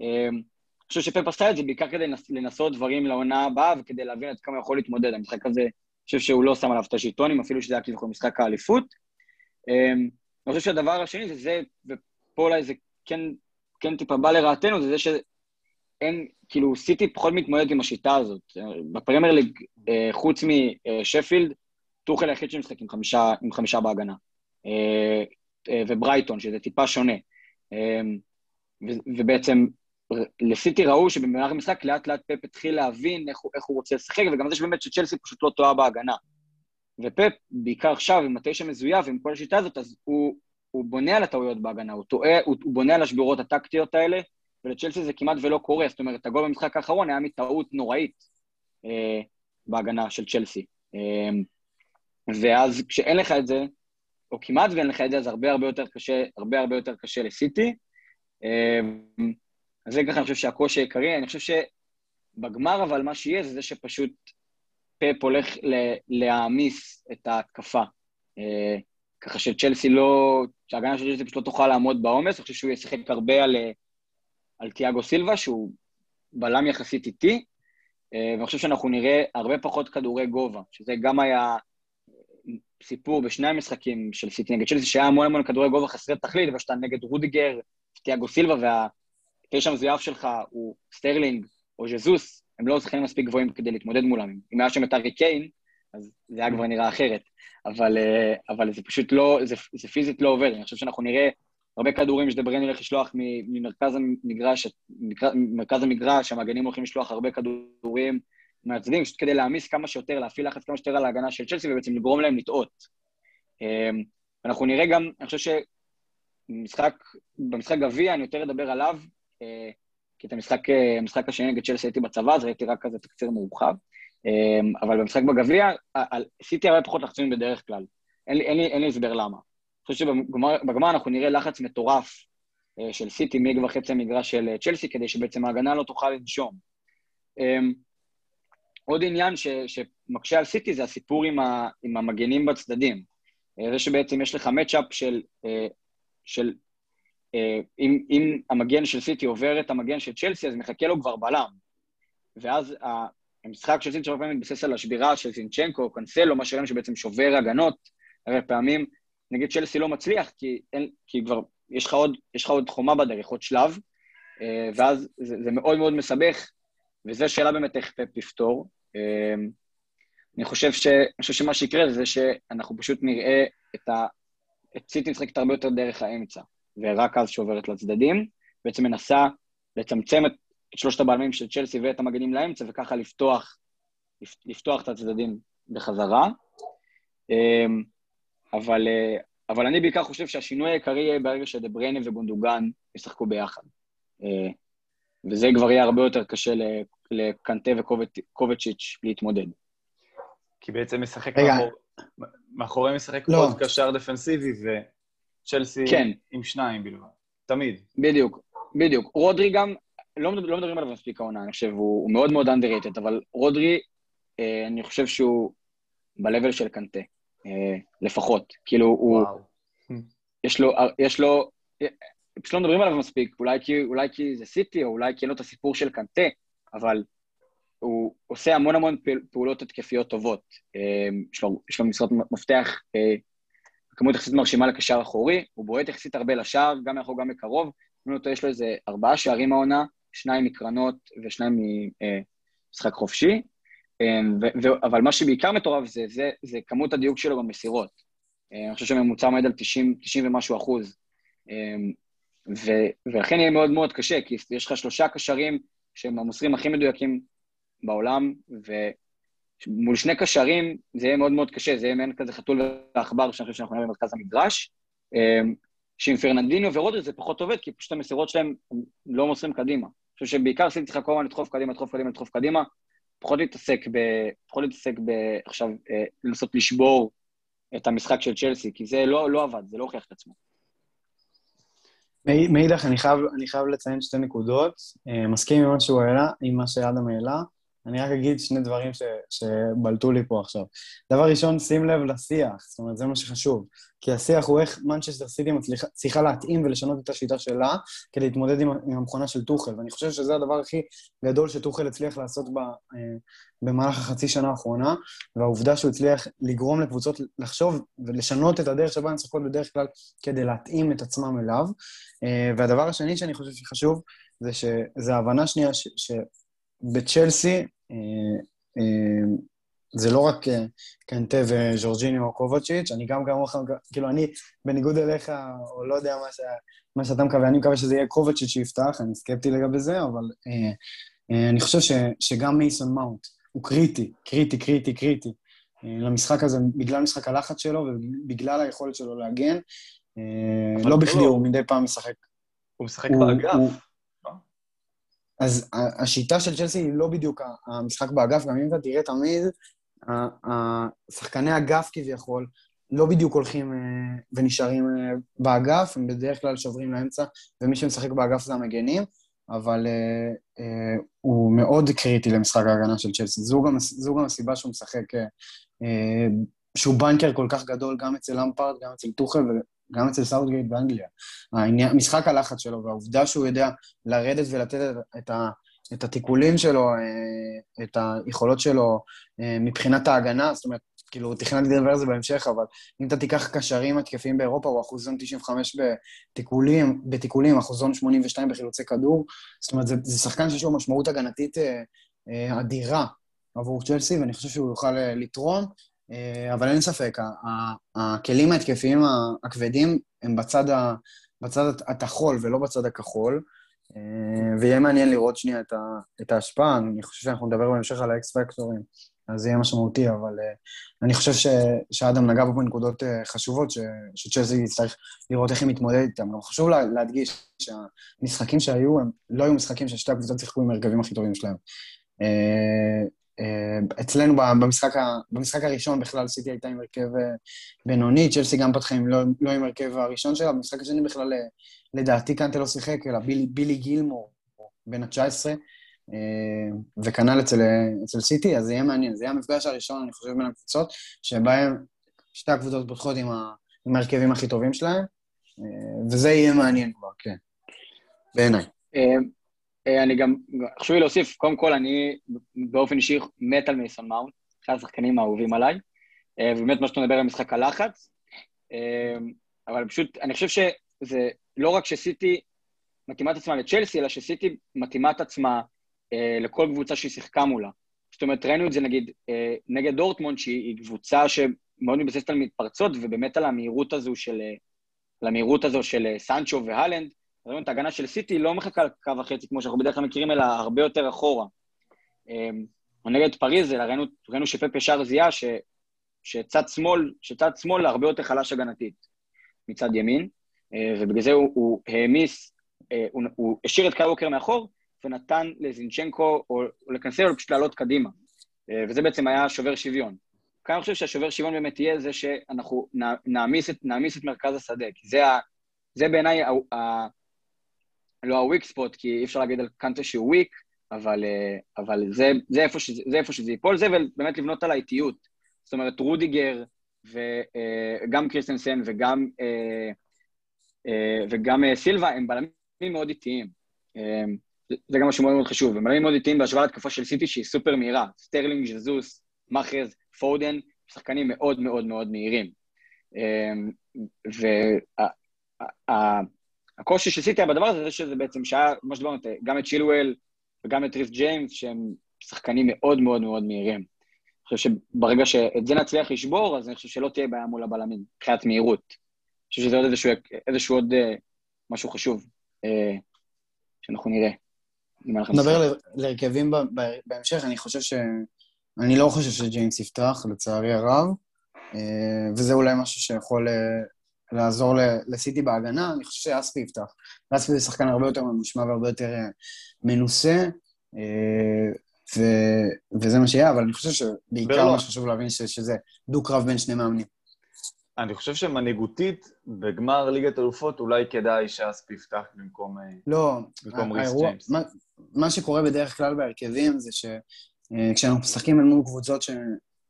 אה, אני חושב שפפ עשה את זה בעיקר כדי לנס, לנסות דברים לעונה הבאה וכדי להבין עד כמה יכול להתמודד. המשחק הזה, אני חושב שהוא לא שם עליו את השלטונים, אפילו שזה היה כאילו משחק האליפות. אה, אני חושב שהדבר השני זה זה, ופה אולי זה כן כן טיפה בא לרעתנו, זה זה שאין, כאילו, סיטי פחות מתמודדת עם השיטה הזאת. בפרמייר ליג, אה, חוץ משפילד, טוחל היחיד שמשחק עם חמישה, עם חמישה בהגנה. אה, אה, וברייטון, שזה טיפה שונה. ובעצם לסיטי ראו שבמהלך המשחק לאט לאט פפ התחיל להבין איך הוא, איך הוא רוצה לשחק, וגם זה שבאמת שצ'לסי פשוט לא טועה בהגנה. ופפ, בעיקר עכשיו, עם התשע מזויף, עם כל השיטה הזאת, אז הוא, הוא בונה על הטעויות בהגנה, הוא טועה, הוא, הוא בונה על השבירות הטקטיות האלה, ולצ'לסי זה כמעט ולא קורה, זאת אומרת, הגול במשחק האחרון היה מטעות נוראית אה, בהגנה של צ'לסי. אה, ואז כשאין לך את זה, או כמעט ואין לך את זה, אז הרבה הרבה יותר קשה, הרבה הרבה יותר קשה לסיטי. אה, אז זה ככה, אני חושב שהקושי העיקרי, אני חושב שבגמר, אבל מה שיהיה זה זה שפשוט פאפ הולך להעמיס את ההתקפה. אה, ככה שצ'לסי לא, שההגנה של צ'לסי פשוט לא תוכל לעמוד בעומס, אני חושב שהוא ישחק הרבה על, על תיאגו סילבה, שהוא בלם יחסית איטי, אה, ואני חושב שאנחנו נראה הרבה פחות כדורי גובה, שזה גם היה סיפור בשני המשחקים של סיטי נגד צ'לסי, שהיה המון המון כדורי גובה חסרי תכלית, אבל שאתה נגד רודיגר, תיאגו סילבה, והתשע המזויף שלך הוא סטרלינג או ז'זוס, הם לא שחקנים מספיק גבוהים כדי להתמודד מולם. אם היה שם את הארי קיין, אז זה היה כבר נראה אחרת. אבל, אה, אבל זה פשוט לא, זה, זה פיזית לא עובד. אני חושב שאנחנו נראה הרבה כדורים שדבריין הולך לשלוח ממרכז המגרש, מרכז המגרש, המגנים הולכים לשלוח הרבה כדורים מהצדדים, פשוט כדי להעמיס כמה שיותר, להפעיל לחץ כמה שיותר על ההגנה של צ'לסי ובעצם לגרום להם לטעות. אמ, אנחנו נראה גם, אני חושב שבמשחק, במשחק גביע, אני יותר אדבר עליו, אה, כי את המשחק, אה, המשחק השני נגד צ'לסי הייתי בצבא, אז ראיתי רק כזה תקציר מורחב. אמ, אבל במשחק בגביע, עשיתי הרבה פחות לחצים בדרך כלל. אין לי, אין לי, אין לי הסבר למה. אני חושב שבגמר אנחנו נראה לחץ מטורף אה, של סיטי מגבה חצי המגרש של צ'לסי, כדי שבעצם ההגנה לא תוכל לנשום. אמ, עוד עניין ש, שמקשה על סיטי זה הסיפור עם, ה, עם המגנים בצדדים. זה שבעצם יש לך מצ'אפ של, של אה, אם, אם המגן של סיטי עובר את המגן של צ'לסי, אז מחכה לו כבר בלם. ואז המשחק של שהרבה פעמים מתבסס על השבירה של זינצ'נקו או קנסלו, מה שראינו שבעצם שובר הגנות, הרי פעמים נגיד צ'לסי לא מצליח, כי, אין, כי כבר יש לך, עוד, יש לך עוד חומה בדרך, עוד שלב, אה, ואז זה, זה מאוד מאוד מסבך, וזו שאלה באמת איך פפ יפתור. אה, אני חושב, ש, אני חושב שמה שיקרה זה שאנחנו פשוט נראה את, ה, את סיטי משחקת הרבה יותר דרך האמצע. ורק אז שעוברת לצדדים, בעצם מנסה לצמצם את, את שלושת הבעלמים של צ'לסי ואת המגנים לאמצע, וככה לפתוח, לפתוח את הצדדים בחזרה. אמ, אבל, אה, אבל אני בעיקר חושב שהשינוי העיקרי יהיה ברגע שדבריינה ובונדוגן ישחקו ביחד. אה, וזה כבר יהיה הרבה יותר קשה לקנטה וקובצ'יץ' להתמודד. כי בעצם משחק מאחור... מאחורי משחק לא. עוד קשר דפנסיבי, ו... צ'לסי כן. עם שניים בלבד. תמיד. בדיוק, בדיוק. רודרי גם, לא, לא מדברים עליו מספיק העונה, אני חושב, הוא, הוא מאוד מאוד underrated, אבל רודרי, אה, אני חושב שהוא ב-level של קנטה, אה, לפחות. כאילו, הוא... וואו. יש לו, יש לו, פשוט לא מדברים עליו מספיק, אולי כי, אולי כי זה סיטי, או אולי כי אין לו את הסיפור של קנטה, אבל הוא עושה המון המון פעולות התקפיות טובות. אה, יש לו, יש לו משרות מפתח אה, כמות יחסית מרשימה לקשר אחורי, הוא בועט יחסית הרבה לשער, גם מאחור גם מקרוב. יש לו איזה ארבעה שערים העונה, שניים מקרנות ושניים ממשחק חופשי. אמ, ו- ו- אבל מה שבעיקר מטורף זה, זה, זה כמות הדיוק שלו במסירות. אמ, אני חושב שהממוצע עומד על 90, 90 ומשהו אחוז. אמ, ו- ולכן יהיה מאוד מאוד קשה, כי יש לך שלושה קשרים שהם המוסרים הכי מדויקים בעולם, ו- מול שני קשרים זה יהיה מאוד מאוד קשה, זה יהיה מעין כזה חתול ועכבר שאני חושב שאנחנו נראה במרכז המגרש. אמ, שעם פרננדיניו ורודרי זה פחות עובד, כי פשוט המסירות שלהם לא מוסרים קדימה. חושב שבעיקר סיטי צריכה כל הזמן לדחוף קדימה, לדחוף קדימה, לדחוף קדימה, פחות להתעסק ב... פחות להתעסק ב... עכשיו, אה, לנסות לשבור את המשחק של צ'לסי, כי זה לא, לא עבד, זה לא הוכיח את עצמו. מאידך, אני אני חייב לציין שתי נקודות. אה, מסכים עם מה שהוא העלה, עם מה שאדם העלה. אני רק אגיד שני דברים ש, שבלטו לי פה עכשיו. דבר ראשון, שים לב לשיח, זאת אומרת, זה מה שחשוב. כי השיח הוא איך מנצ'סטר סיטי צריכה להתאים ולשנות את השיטה שלה כדי להתמודד עם, עם המכונה של טוחל. ואני חושב שזה הדבר הכי גדול שטוחל הצליח לעשות ב, אה, במהלך החצי שנה האחרונה, והעובדה שהוא הצליח לגרום לקבוצות לחשוב ולשנות את הדרך שבה הן צריכות בדרך כלל כדי להתאים את עצמם אליו. אה, והדבר השני שאני חושב שחשוב, זה שזה ההבנה שנייה ש, ש, בצ'לסי, אה, אה, זה לא רק אה, קנטה וז'ורג'יני או קובצ'יץ', אני גם כמוך, כאילו אני, בניגוד אליך, או לא יודע מה, ש, מה שאתה מקווה, אני מקווה שזה יהיה קובצ'יץ' שיפתח, אני סקפטי לגבי זה, אבל אה, אה, אני חושב ש, שגם מייסון מאונט הוא קריטי, קריטי, קריטי, קריטי. אה, למשחק הזה, בגלל משחק הלחץ שלו ובגלל היכולת שלו להגן. לא בכדי לא. הוא מדי פעם משחק. הוא משחק באגף. אז השיטה של צ'לסי היא לא בדיוק המשחק באגף, גם אם אתה תראה תמיד, שחקני אגף כביכול לא בדיוק הולכים ונשארים באגף, הם בדרך כלל שוברים לאמצע, ומי שמשחק באגף זה המגנים, אבל הוא מאוד קריטי למשחק ההגנה של צ'לסי. זו גם, זו גם הסיבה שהוא משחק אה, שהוא banker כל כך גדול גם אצל למפארד, גם אצל טוחל וגם אצל סאוטגייט באנגליה. העניין, משחק הלחץ שלו והעובדה שהוא יודע לרדת ולתת את, ה, את התיקולים שלו, אה, את היכולות שלו אה, מבחינת ההגנה, זאת אומרת, כאילו, תכננתי לדבר על זה בהמשך, אבל אם אתה תיקח קשרים התקפיים באירופה, הוא אחוזון 95 בתיקולים, בתיקולים, אחוזון 82 בחילוצי כדור. זאת אומרת, זה, זה שחקן שיש לו משמעות הגנתית אדירה. עבור צ'לסי, ואני חושב שהוא יוכל אה, לתרום, אה, אבל אין ספק, הכלים ההתקפיים הכבדים הם בצד, ה, בצד הטחול ולא בצד הכחול, אה, ויהיה מעניין לראות שנייה את, ה, את ההשפעה. אני חושב שאנחנו נדבר בהמשך על האקס פקטורים, אז זה יהיה משמעותי, אבל אני חושב ש, שאדם נגע פה בנקודות חשובות, ש, שצ'לסי יצטרך לראות איך היא מתמודדת איתם. גם חשוב לה, להדגיש שהמשחקים שהיו, הם לא היו משחקים ששתי הקבוצות שיחקו עם ההרכבים הכי טובים שלהם. אה, אצלנו במשחק, במשחק הראשון בכלל סיטי הייתה עם הרכב אה, בינוני, צ'לסי גם פתחה עם לא, לא עם הרכב הראשון שלה, במשחק השני בכלל אה, לדעתי קנטה לא שיחק, אלא בילי, בילי גילמור, בן ה-19, וכנ"ל אצל, אצל סיטי, אז זה יהיה מעניין. זה יהיה המפגש הראשון, אני חושב, בין הקבוצות, שבהם שתי הקבוצות פותחות עם, ה, עם ההרכבים הכי טובים שלהם, וזה יהיה מעניין כבר, כן, בעיניי. אה, אני גם, חשוב לי להוסיף, קודם כל, אני באופן אישי מת על מייסון מאונט, אחד השחקנים האהובים עליי, אה, ובאמת מה שאתה מדבר על משחק הלחץ, אה, אבל פשוט, אני חושב שזה לא רק שסיטי מתאימה את עצמה לצ'לסי, אלא שסיטי מתאימה את עצמה לכל קבוצה שהיא שיחקה מולה. זאת אומרת, ראינו את זה נגיד נגד דורטמונד, שהיא קבוצה שמאוד מתבססת על מתפרצות, ובאמת על המהירות הזו של, על המהירות הזו של סנצ'ו והלנד, את ההגנה של סיטי לא מחכה לקו החצי, כמו שאנחנו בדרך כלל מכירים, אלא הרבה יותר אחורה. אמ, נגד פריז, אלא ראינו, ראינו שפפ ישר זיהה ש, שצד שמאל, שצד שמאל הרבה יותר חלש הגנתית מצד ימין, אה, ובגלל זה הוא, הוא העמיס, אה, הוא, הוא השאיר את קאי מאחור, ונתן לזינצ'נקו או, או לקנסלו פשוט לעלות קדימה. אה, וזה בעצם היה שובר שוויון. כאן אני חושב שהשובר שוויון באמת יהיה זה שאנחנו נעמיס את, נעמיס את מרכז השדה, כי זה, זה בעיניי לא הוויק ספוט, כי אי אפשר להגיד על קאנטה שהוא וויק, אבל, אה, אבל זה, זה, איפה שזה, זה איפה שזה ייפול, זה ובאמת לבנות על האיטיות. זאת אומרת, רודיגר וגם אה, קריסטנסן וגם, אה, וגם סילבה הם בלמים מאוד איטיים. זה גם משהו מאוד מאוד חשוב. הם בלמים מאוד איטיים בהשוואה להתקפה של סיטי שהיא סופר מהירה. סטרלינג, ז'זוס, מאחרז, פודן, שחקנים מאוד מאוד מאוד מהירים. הקושי שעשיתי בדבר הזה זה שזה בעצם שהיה, כמו שדיברנו, גם את צ'ילואל וגם את ריס ג'יימס, שהם שחקנים מאוד מאוד מאוד מהירים. אני חושב שברגע שאת זה נצליח לשבור, אז אני חושב שלא תהיה בעיה מול הבלמים, מבחינת מהירות. אני חושב שזה עוד איזשהו, איזשהו עוד אה, משהו חשוב אה, שאנחנו נראה. נדבר להרכבים בהמשך, אני חושב ש... אני לא חושב שג'יימס יפתח, לצערי הרב, אה, וזה אולי משהו שיכול לעזור לסיטי בהגנה, אני חושב שאספי יפתח. אספי זה שחקן הרבה יותר ממושמע והרבה יותר אה, מנוסה, אה, ו, וזה מה שיהיה, אבל אני חושב שבעיקר מה שחשוב להבין ש, שזה דו-קרב בין שני מאמנים. אני חושב שמנהיגותית, בגמר ליגת אלופות, אולי כדאי שאספי יפתח במקום, אה, לא, במקום ריס ג'יימס. מה, מה שקורה בדרך כלל בהרכבים זה שכשאנחנו משחקים אל מול קבוצות ש,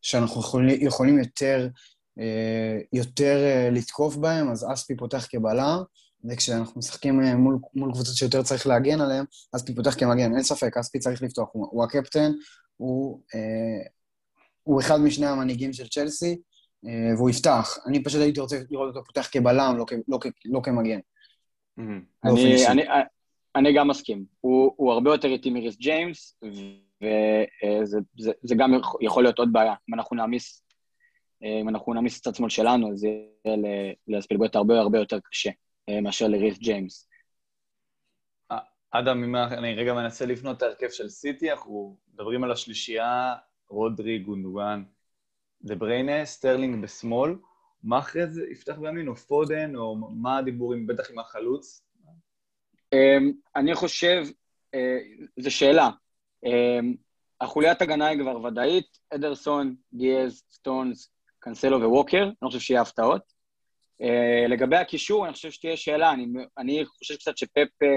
שאנחנו יכולים, יכולים יותר יותר אה, לתקוף בהם, אז אספי פותח כבלם, וכשאנחנו משחקים אה, מול, מול קבוצות שיותר צריך להגן עליהם, אספי פותח כמגן, אין ספק, אספי צריך לפתוח, הוא, הוא הקפטן, הוא, אה, הוא אחד משני המנהיגים של צ'לסי, אה, והוא יפתח. אני פשוט הייתי רוצה לראות אותו פותח כבלם, לא, לא, לא כמגן. Mm-hmm. אני, אני, אני גם מסכים. הוא, הוא הרבה יותר איטי מריס ג'יימס, וזה זה, זה גם יכול להיות עוד בעיה. אם אנחנו נעמיס, אם אנחנו נעמיס את עצמו שלנו, אז יהיה לאספילגוט הרבה הרבה יותר קשה מאשר לריס ג'יימס. אדם, אם אני רגע מנסה לבנות את ההרכב של סיטי, אנחנו מדברים על השלישייה, רודרי, גונדוגן, דה בריינה, סטרלינג בשמאל. מאחרז יפתח בימין, או פודן, או מה הדיבורים, בטח עם החלוץ? אמ, אני חושב, אה, זו שאלה. אמ, החוליית הגנה היא כבר ודאית, אדרסון, דיאז, סטונס, קנסלו וווקר, אני לא חושב שיהיה הפתעות. אה, לגבי הקישור, אני חושב שתהיה שאלה, אני, אני חושב קצת שפפ אה,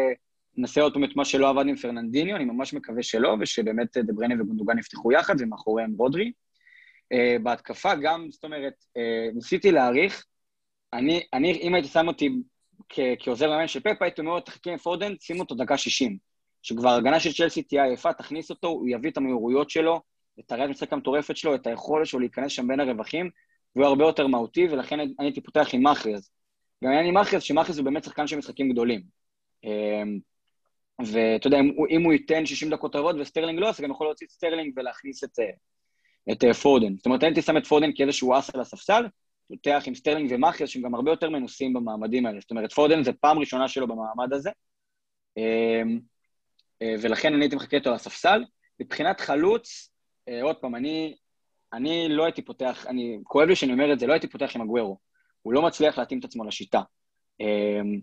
ננסה עוד פעם את מה שלא עבד עם פרננדיניו, אני ממש מקווה שלא, ושבאמת דבריינה וגונדוגן יפתחו יחד, ומאחוריהם רודרי. Uh, בהתקפה גם, זאת אומרת, uh, ניסיתי להעריך, אני, אני, אם הייתי שם אותי כ- כעוזר מאמן של פפ, הייתי אומר, תחכה עם פודן, שים אותו דקה 60. שכבר הגנה של צ'לסי תהיה עייפה, תכניס אותו, הוא יביא את המהירויות שלו, את הראיית משחק המטורפת שלו, את היכולת שלו להיכנס שם בין הרווחים, והוא הרבה יותר מהותי, ולכן אני הייתי פותח עם מאחרז. גם העניין עם מאחרז, שמאחרז הוא באמת שחקן של משחקים גדולים. אמ, ואתה יודע, אם, אם הוא ייתן 60 דקות רבות וסטרלינג לא, אז גם יכול להוציא את סטרלינג ולהכניס את, את פודן. זאת אומרת, אני הייתי שם את פודן כאיזשהו אס על הספסל, פותח עם סטרלינג ומאחרז, שהם גם הרבה יותר מנוסים במעמדים האלה. זאת אומרת, פודן זה פעם ראשונה שלו במעמד הזה, אמ, אה, ולכן אני הייתי מחכה אותו על הספסל. מבחינת חלוץ, אה, עוד פעם, אני, אני לא הייתי פותח, אני, כואב לי שאני אומר את זה, לא הייתי פותח עם אגוורו. הוא לא מצליח להתאים את עצמו לשיטה. אמ,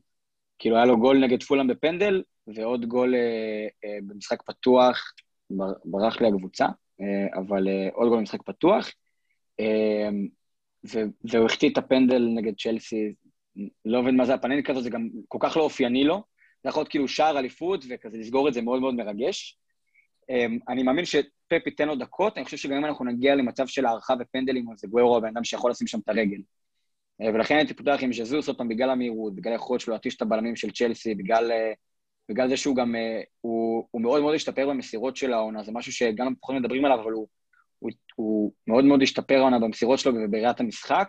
כאילו, היה לו גול נגד פולאם בפנדל, ועוד גול אה, אה, במשחק פתוח, ברח לי הקבוצה, אה, אבל אה, עוד גול במשחק פתוח, אה, והוא החטיא את הפנדל נגד צ'לסי, לא מבין מה זה הפנדל כזה, זה גם כל כך לא אופייני לו, זה יכול להיות כאילו שער אליפות, וכזה לסגור את זה מאוד מאוד מרגש. אה, אני מאמין שפפ ייתן לו דקות, אני חושב שגם אם אנחנו נגיע למצב של הערכה ופנדלים, אז זה גוורו הבן אדם שיכול לשים שם את הרגל. אה, ולכן הייתי פותח עם ז'זוס עוד פעם בגלל המהירות, בגלל היכולת שלו להתיש את הבלמים של צ'לסי, בגלל, אה, בגלל זה שהוא גם, הוא, הוא מאוד מאוד השתפר במסירות של העונה, זה משהו שגם פחות מדברים עליו, אבל הוא, הוא, הוא מאוד מאוד השתפר העונה במסירות שלו ובראיית המשחק,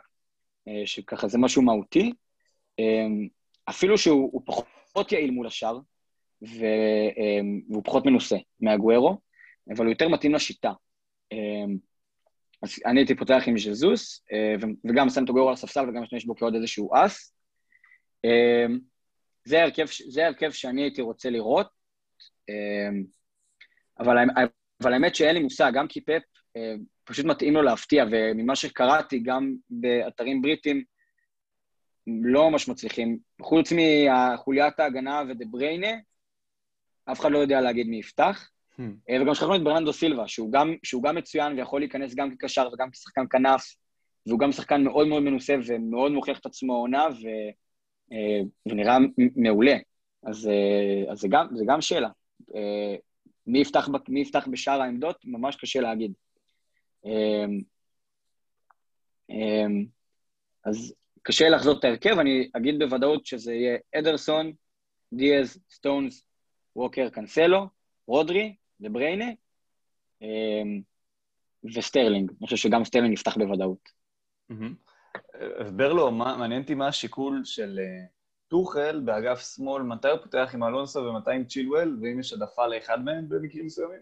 שככה זה משהו מהותי. אפילו שהוא פחות יעיל מול השאר, והוא פחות מנוסה מהגוארו, אבל הוא יותר מתאים לשיטה. אז אני הייתי פותח עם ז'זוס, אה, וגם שם את הגוארו על הספסל וגם משתמש בו כעוד איזשהו אס. אה, זה הרכב, זה הרכב שאני הייתי רוצה לראות, אה, אבל, אבל האמת שאין לי מושג, גם כי פפ פשוט מתאים לו להפתיע, וממה שקראתי, גם באתרים בריטים, לא ממש מצליחים. חוץ מחוליית ההגנה ודה בריינה, אף אחד לא יודע להגיד מי יפתח. Hmm. אה, וגם שכחנו את ברננדו סילבה, שהוא גם, שהוא גם מצוין ויכול להיכנס גם כקשר וגם כשחקן כנף, והוא גם שחקן מאוד מאוד מנוסה ומאוד מוכיח את עצמו עונה, ו, אה, ונראה מעולה. אז, אה, אז זה, גם, זה גם שאלה. מי יפתח, מי יפתח בשאר העמדות? ממש קשה להגיד. אז קשה לחזור את ההרכב, אני אגיד בוודאות שזה יהיה אדרסון, דיאז, סטונס, ווקר, קנסלו, רודרי, דבריינה אמ, וסטרלינג. אני חושב שגם סטרלינג יפתח בוודאות. הסבר לו, מעניין אותי מה השיקול של אה, טוחל באגף שמאל, מתי הוא פותח עם אלונסו ומתי עם צ'ילואל, ואם יש העדפה לאחד מהם במקרים מסוימים?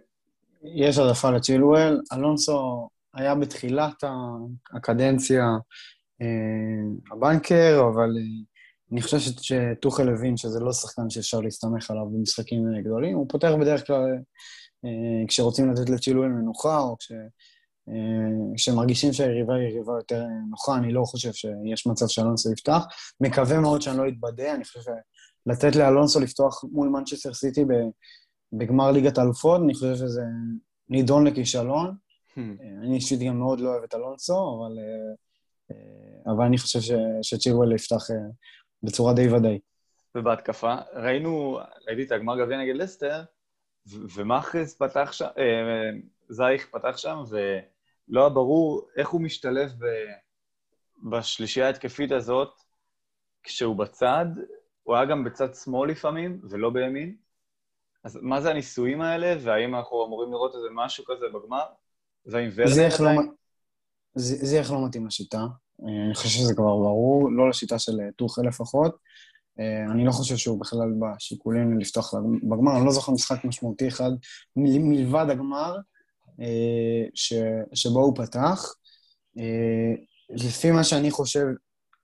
יש העדפה לצ'ילואל. אלונסו היה בתחילת הקדנציה אה, ה banker, אבל אה, אני חושב שטוחל הבין שזה לא שחקן שאפשר להסתמך עליו במשחקים גדולים. הוא פותח בדרך כלל אה, כשרוצים לתת לצ'ילואל מנוחה, או כש... כשמרגישים שהיריבה היא יריבה יותר נוחה, אני לא חושב שיש מצב שאלונסו יפתח. מקווה מאוד שאני לא אתבדה, אני חושב שלתת לאלונסו לפתוח מול מנצ'סטר סיטי בגמר ליגת האלופות, אני חושב שזה נידון לכישלון. Hmm. אני אישית גם מאוד לא אוהב את אלונסו, אבל אה, אבל אני חושב שצ'ירוול יפתח אה, בצורה די ודאית. ובהתקפה, ראינו, ראיתי את הגמר גביע נגד לסטר, ומאחרס פתח שם, אה, זייך פתח שם, ולא היה ברור איך הוא משתלב ב, בשלישייה ההתקפית הזאת כשהוא בצד. הוא היה גם בצד שמאל לפעמים, ולא בימין. אז מה זה הניסויים האלה, והאם אנחנו אמורים לראות איזה משהו כזה בגמר? והאם ורנר עדיין... זה איך לא מתאים לשיטה. אה, אני חושב שזה כבר ברור, לא לשיטה של אה, טוחל לפחות. אה, אני לא חושב שהוא בכלל בשיקולים לפתוח בגמר, אני לא זוכר משחק משמעותי אחד מלבד הגמר ש, שבו הוא פתח. לפי מה שאני חושב,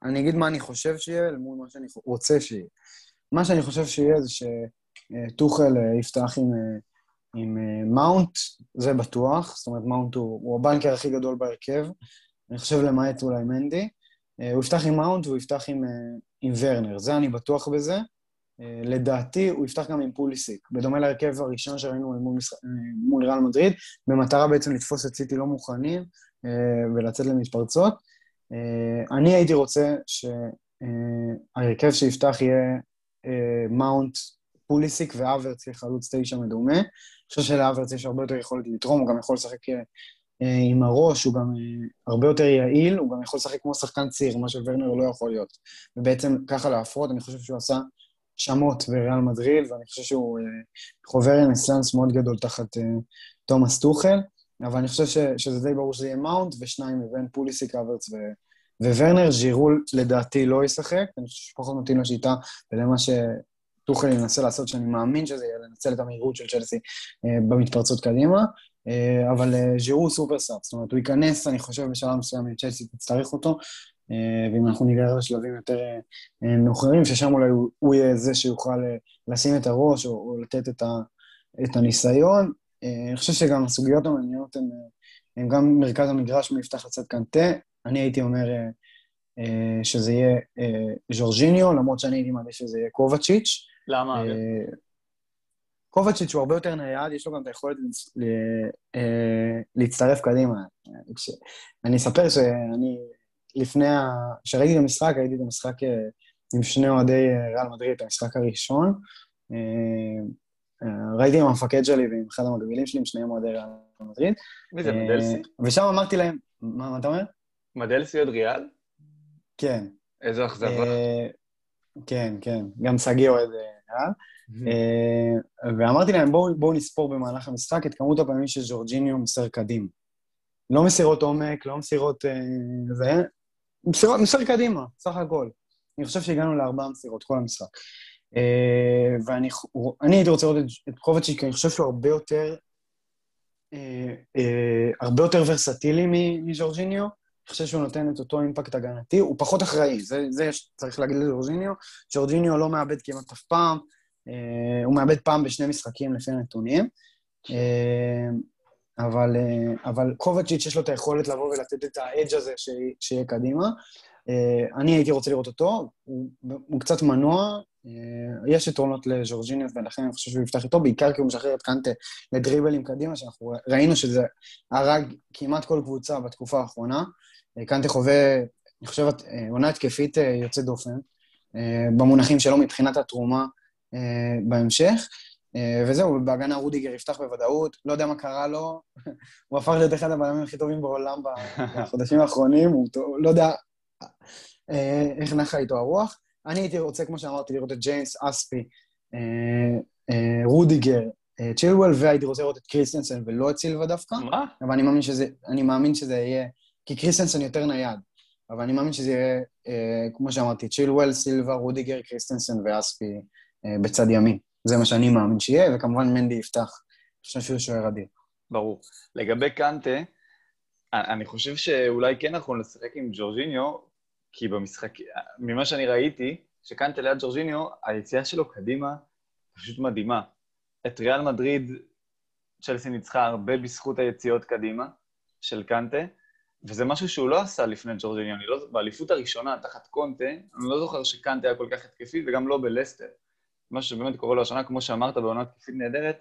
אני אגיד מה אני חושב שיהיה, אל מול מה שאני רוצה שיהיה. מה שאני חושב שיהיה זה שטוחל יפתח עם, עם מאונט, זה בטוח, זאת אומרת מאונט הוא, הוא הבנקר הכי גדול בהרכב, אני חושב למעט אולי מנדי. הוא יפתח עם מאונט והוא יפתח עם, עם ורנר, זה אני בטוח בזה. אה, לדעתי הוא יפתח גם עם פוליסיק, בדומה להרכב הראשון שראינו מול, משח... אה, מול ריאל מדריד, במטרה בעצם לתפוס את סיטי לא מוכנים אה, ולצאת למתפרצות. אני הייתי רוצה שההרכב שיפתח יהיה מאונט, פוליסיק ואברץ כחלוץ תשע מדומה. אני חושב שלאברץ יש הרבה יותר יכולת לתרום, הוא גם יכול לשחק אה, עם הראש, הוא גם אה, הרבה יותר יעיל, הוא גם יכול לשחק כמו שחקן צעיר, מה שוורנר לא יכול להיות. ובעצם ככה להפרות, אני חושב שהוא עשה שמות בריאל מדריד, ואני חושב שהוא אה, חובר רנסאנס מאוד גדול תחת תומאס טוחל, אבל אני חושב ש, שזה די ברור שזה יהיה מאונט, ושניים מבין פוליסיק, אברץ ו... וורנר, ז'ירול לדעתי לא ישחק, אני חושב שפחות מתאים לשיטה ולמה שטוחל ינסה לעשות, שאני מאמין שזה יהיה לנצל את המהירות של צ'לסי במתפרצות קדימה. אה, אבל אה, ז'ירו סופר סאב, זאת אומרת, הוא ייכנס, אני חושב, בשלב מסוים, צ'לסי תצטרך אותו, אה, ואם אנחנו ניגרר לשלבים יותר מאוחרים, ששם אולי הוא, הוא יהיה זה שיוכל לשים את הראש או, לתת את, הניסיון. אני חושב שגם הסוגיות המעניינות הן, הן גם מרכז המגרש מפתח לצד קנטה. אני הייתי אומר שזה יהיה ז'ורג'יניו, למרות שאני הייתי מעדיף שזה יהיה קובצ'יץ'. למה? קובצ'יץ' הוא הרבה יותר נייד, יש לו גם את היכולת אה, להצטרף קדימה. אני אספר שאני, לפני ה... כשראיתי את המשחק, הייתי במשחק אה, עם שני אוהדי אה, ריאל מדריד, את המשחק הראשון. ראיתי עם המפקד שלי ועם אחד המקבילים שלי, עם שניהם אוהדי ריאל מדריד. מי זה, מדלסי? ושם אמרתי להם, מה אתה אומר? מדלסי עוד ריאל? כן. איזו אכזבה. כן, כן. גם שגיא אוהד ריאל. אה, ואמרתי להם, בואו בוא נספור במהלך המשחק את כמות הפעמים שג'ורג'יניו מוסר קדימה. לא מסירות עומק, לא מסירות... אה, זה... מסירות, מוסר קדימה, סך הכל. אני חושב שהגענו לארבעה מסירות, כל המשחק. אה, ואני הייתי רוצה לראות את, קובצ'יק, אני חושב שהוא הרבה יותר... הרבה יותר ורסטילי מג'ורג'יניו. אני חושב שהוא נותן את אותו אימפקט הגנתי, הוא פחות אחראי, זה, זה צריך להגיד לג'ורג'יניו. ג'ורג'יניו לא מאבד כמעט אף פעם, אה, הוא מאבד פעם בשני משחקים לפי הנתונים. אה, אבל, אה, אבל קובאצ'יץ' יש לו את היכולת לבוא ולתת את ה edge הזה ש, שיהיה קדימה. אני הייתי רוצה לראות אותו, הוא, הוא קצת מנוע, יש יתרונות לז'ורז'יניו ולכן אני חושב שהוא יפתח איתו, בעיקר כי הוא משחרר את קנטה לדריבלים קדימה, שאנחנו ראינו שזה הרג כמעט כל קבוצה בתקופה האחרונה. קנטה חווה, אני חושב, עונה התקפית יוצאת דופן, במונחים שלו מבחינת התרומה אה, בהמשך. אה, וזהו, בהגנה רודיגר יפתח בוודאות, לא יודע מה קרה לו, [LAUGHS] הוא הפך להיות אחד הבלמים הכי טובים בעולם [LAUGHS] בחודשים האחרונים, הוא לא יודע אה, איך נחה איתו הרוח. אני הייתי רוצה, כמו שאמרתי, לראות את ג'יימס, אספי, רודיגר, צ'ילוול, והייתי רוצה לראות את קריסטנסן ולא את סילבה דווקא. מה? אבל אני מאמין שזה, אני מאמין שזה יהיה, כי קריסטנסן יותר נייד, אבל אני מאמין שזה יהיה, כמו שאמרתי, צ'ילוול, סילבה, רודיגר, קריסטנסן ואספי. אה, בצד ימין. זה מה שאני מאמין שיהיה, וכמובן מנדי יפתח. אני חושב שהוא שוער אדיר. ברור. לגבי קנטה, אני חושב שאולי כן נכון לשחק עם ג'ורג'יניו, כי במשחק, ממה שאני ראיתי, שקנטה ליד ג'ורג'יניו, היציאה שלו קדימה פשוט מדהימה. את ריאל מדריד, צ'לסי ניצחה הרבה בזכות היציאות קדימה של קנטה, וזה משהו שהוא לא עשה לפני ג'ורג'יניו. לא, באליפות הראשונה, תחת קונטה, אני לא זוכר שקנטה היה כל כך התקפי, וגם לא בלסטר. מה שבאמת קורה לו השנה, כמו שאמרת, בעונה תקפית נהדרת,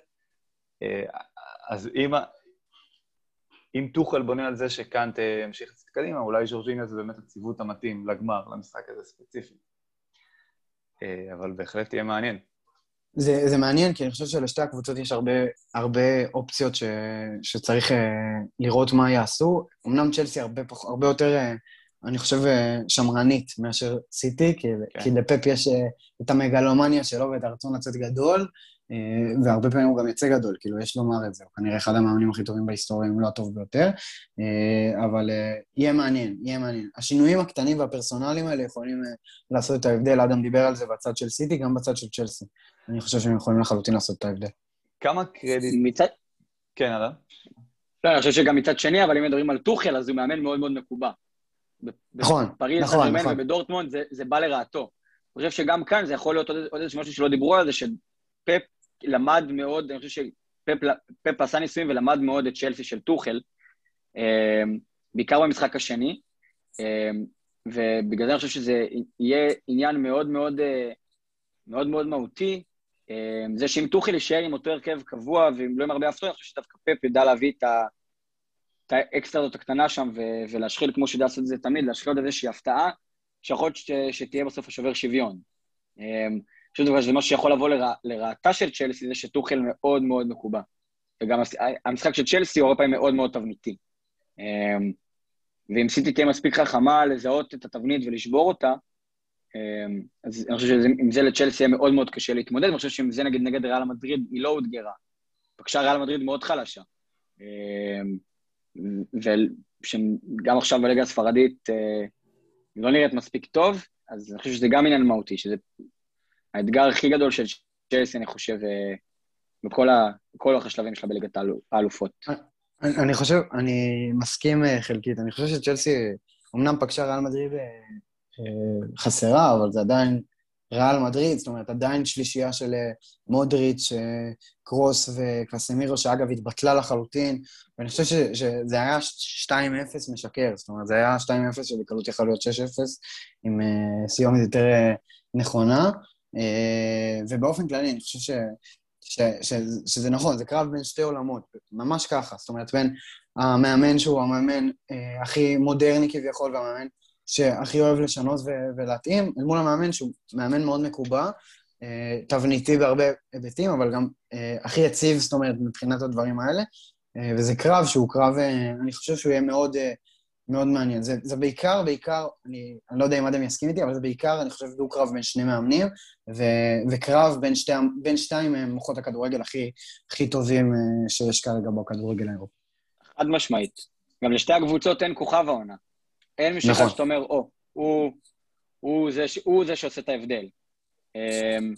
אה, אז אם, אם טוחל בונה על זה שקאנט ימשיך לצאת קדימה, אולי ז'ורג'יניה זה באמת הציוות המתאים לגמר, למשחק הזה ספציפי. אה, אבל בהחלט תהיה מעניין. זה, זה מעניין, כי אני חושב שלשתי הקבוצות יש הרבה, הרבה אופציות ש, שצריך uh, לראות מה יעשו. אמנם צ'לסי הרבה, פח, הרבה יותר uh, אני חושב, אה, שמרנית מאשר סיטי, כי, כן. כי לפפ יש אה, את המגלומניה שלו ואת הרצון לצאת גדול, אה, והרבה פעמים הוא גם יצא גדול, כאילו, יש לומר את זה, הוא כנראה אחד המאמנים הכי טובים בהיסטוריה, אם לא הטוב ביותר, אה, אבל אה, יהיה מעניין, יהיה מעניין. השינויים הקטנים והפרסונליים האלה יכולים לעשות את ההבדל, אדם דיבר על זה בצד של סיטי, גם בצד של צ'לסי. אני חושב שהם יכולים לחלוטין לעשות את ההבדל. כמה קרדיט... מצד... כן, אדם? לא, אני חושב שגם מצד שני, אבל אם מדברים על טוחל, אז הוא מאמן מאוד מאוד מקובע. נכון, נכון, נכון. ובדורטמונד זה, זה בא לרעתו. אני חושב שגם כאן זה יכול להיות עוד, עוד איזה משהו שלא דיברו על זה, שפפ למד מאוד, אני חושב שפפ עשה ניסויים ולמד מאוד את צ'לסי של טוחל, אמ, בעיקר במשחק השני, אמ, ובגלל זה אני חושב שזה יהיה עניין מאוד מאוד, אה, מאוד מאוד מהותי, זה שאם טוחל יישאר עם אותו הרכב קבוע ואם לא עם הרבה הפתעות, אני חושב שדווקא פפ ידע להביא את ה... את האקסטרה הזאת הקטנה שם ו- ולהשחיל, כמו שידע לעשות את זה תמיד, להשחיל עוד איזושהי הפתעה, שיכול להיות ש- שתהיה בסוף השובר שוויון. פשוט שזה משהו שיכול לבוא לרע, לרעתה של צ'לסי, זה שטוחל מאוד מאוד מקובע. וגם המשחק של צ'לסי הוא הרבה פעמים מאוד מאוד תבניתי. אמ, ואם סיטי תהיה מספיק חכמה לזהות את התבנית ולשבור אותה, אמ, אז אני חושב שעם זה לצ'לסי יהיה מאוד מאוד קשה להתמודד, אני חושב שעם זה נגיד נגד ריאל מדריד היא לא אותגרה. בבקשה ריאל מדריד מאוד חלשה. אמ, וגם עכשיו בליגה הספרדית אה, לא נראית מספיק טוב, אז אני חושב שזה גם עניין מהותי, שזה האתגר הכי גדול של צ'לסי, אני חושב, אה, בכל, אורך השלבים שלה בליגת האלופות. אני חושב, אני מסכים אה, חלקית. אני חושב שצ'לסי, אמנם פגשה ריאל מדריד אה, חסרה, אבל זה עדיין ריאל מדריד, זאת אומרת, עדיין שלישייה של מודריץ', קרוס וקסמירו, שאגב התבטלה לחלוטין, ואני חושב שזה היה 2-0 משקר, זאת אומרת, זה היה 2-0 שבקלות יכול להיות 6-0, עם סיומת יותר נכונה. אה, ובאופן כללי אני חושב ש, ש, ש, שזה נכון, זה קרב בין שתי עולמות, ממש ככה. זאת אומרת, בין המאמן שהוא המאמן אה, הכי מודרני כביכול, והמאמן שהכי אוהב לשנות ו- ולהתאים, אל מול המאמן שהוא מאמן מאוד מקובע, אה, תבניתי בהרבה היבטים, אבל גם אה, הכי יציב, זאת אומרת, מבחינת הדברים האלה. אה, וזה קרב שהוא קרב, אה, אני חושב שהוא יהיה מאוד... אה, מאוד מעניין. זה, זה בעיקר, בעיקר, אני, אני לא יודע אם אדם יסכים איתי, אבל זה בעיקר, אני חושב, דו-קרב בין שני מאמנים, ו, וקרב בין, שתי, בין שתיים מוחות הכדורגל הכי, הכי טובים אה, שיש כרגע בכדורגל האירופי. חד משמעית. גם לשתי הקבוצות אין כוכב העונה. אין מישהו נכון. שאתה אומר, או, הוא, הוא, זה, הוא זה שעושה את ההבדל. אמ,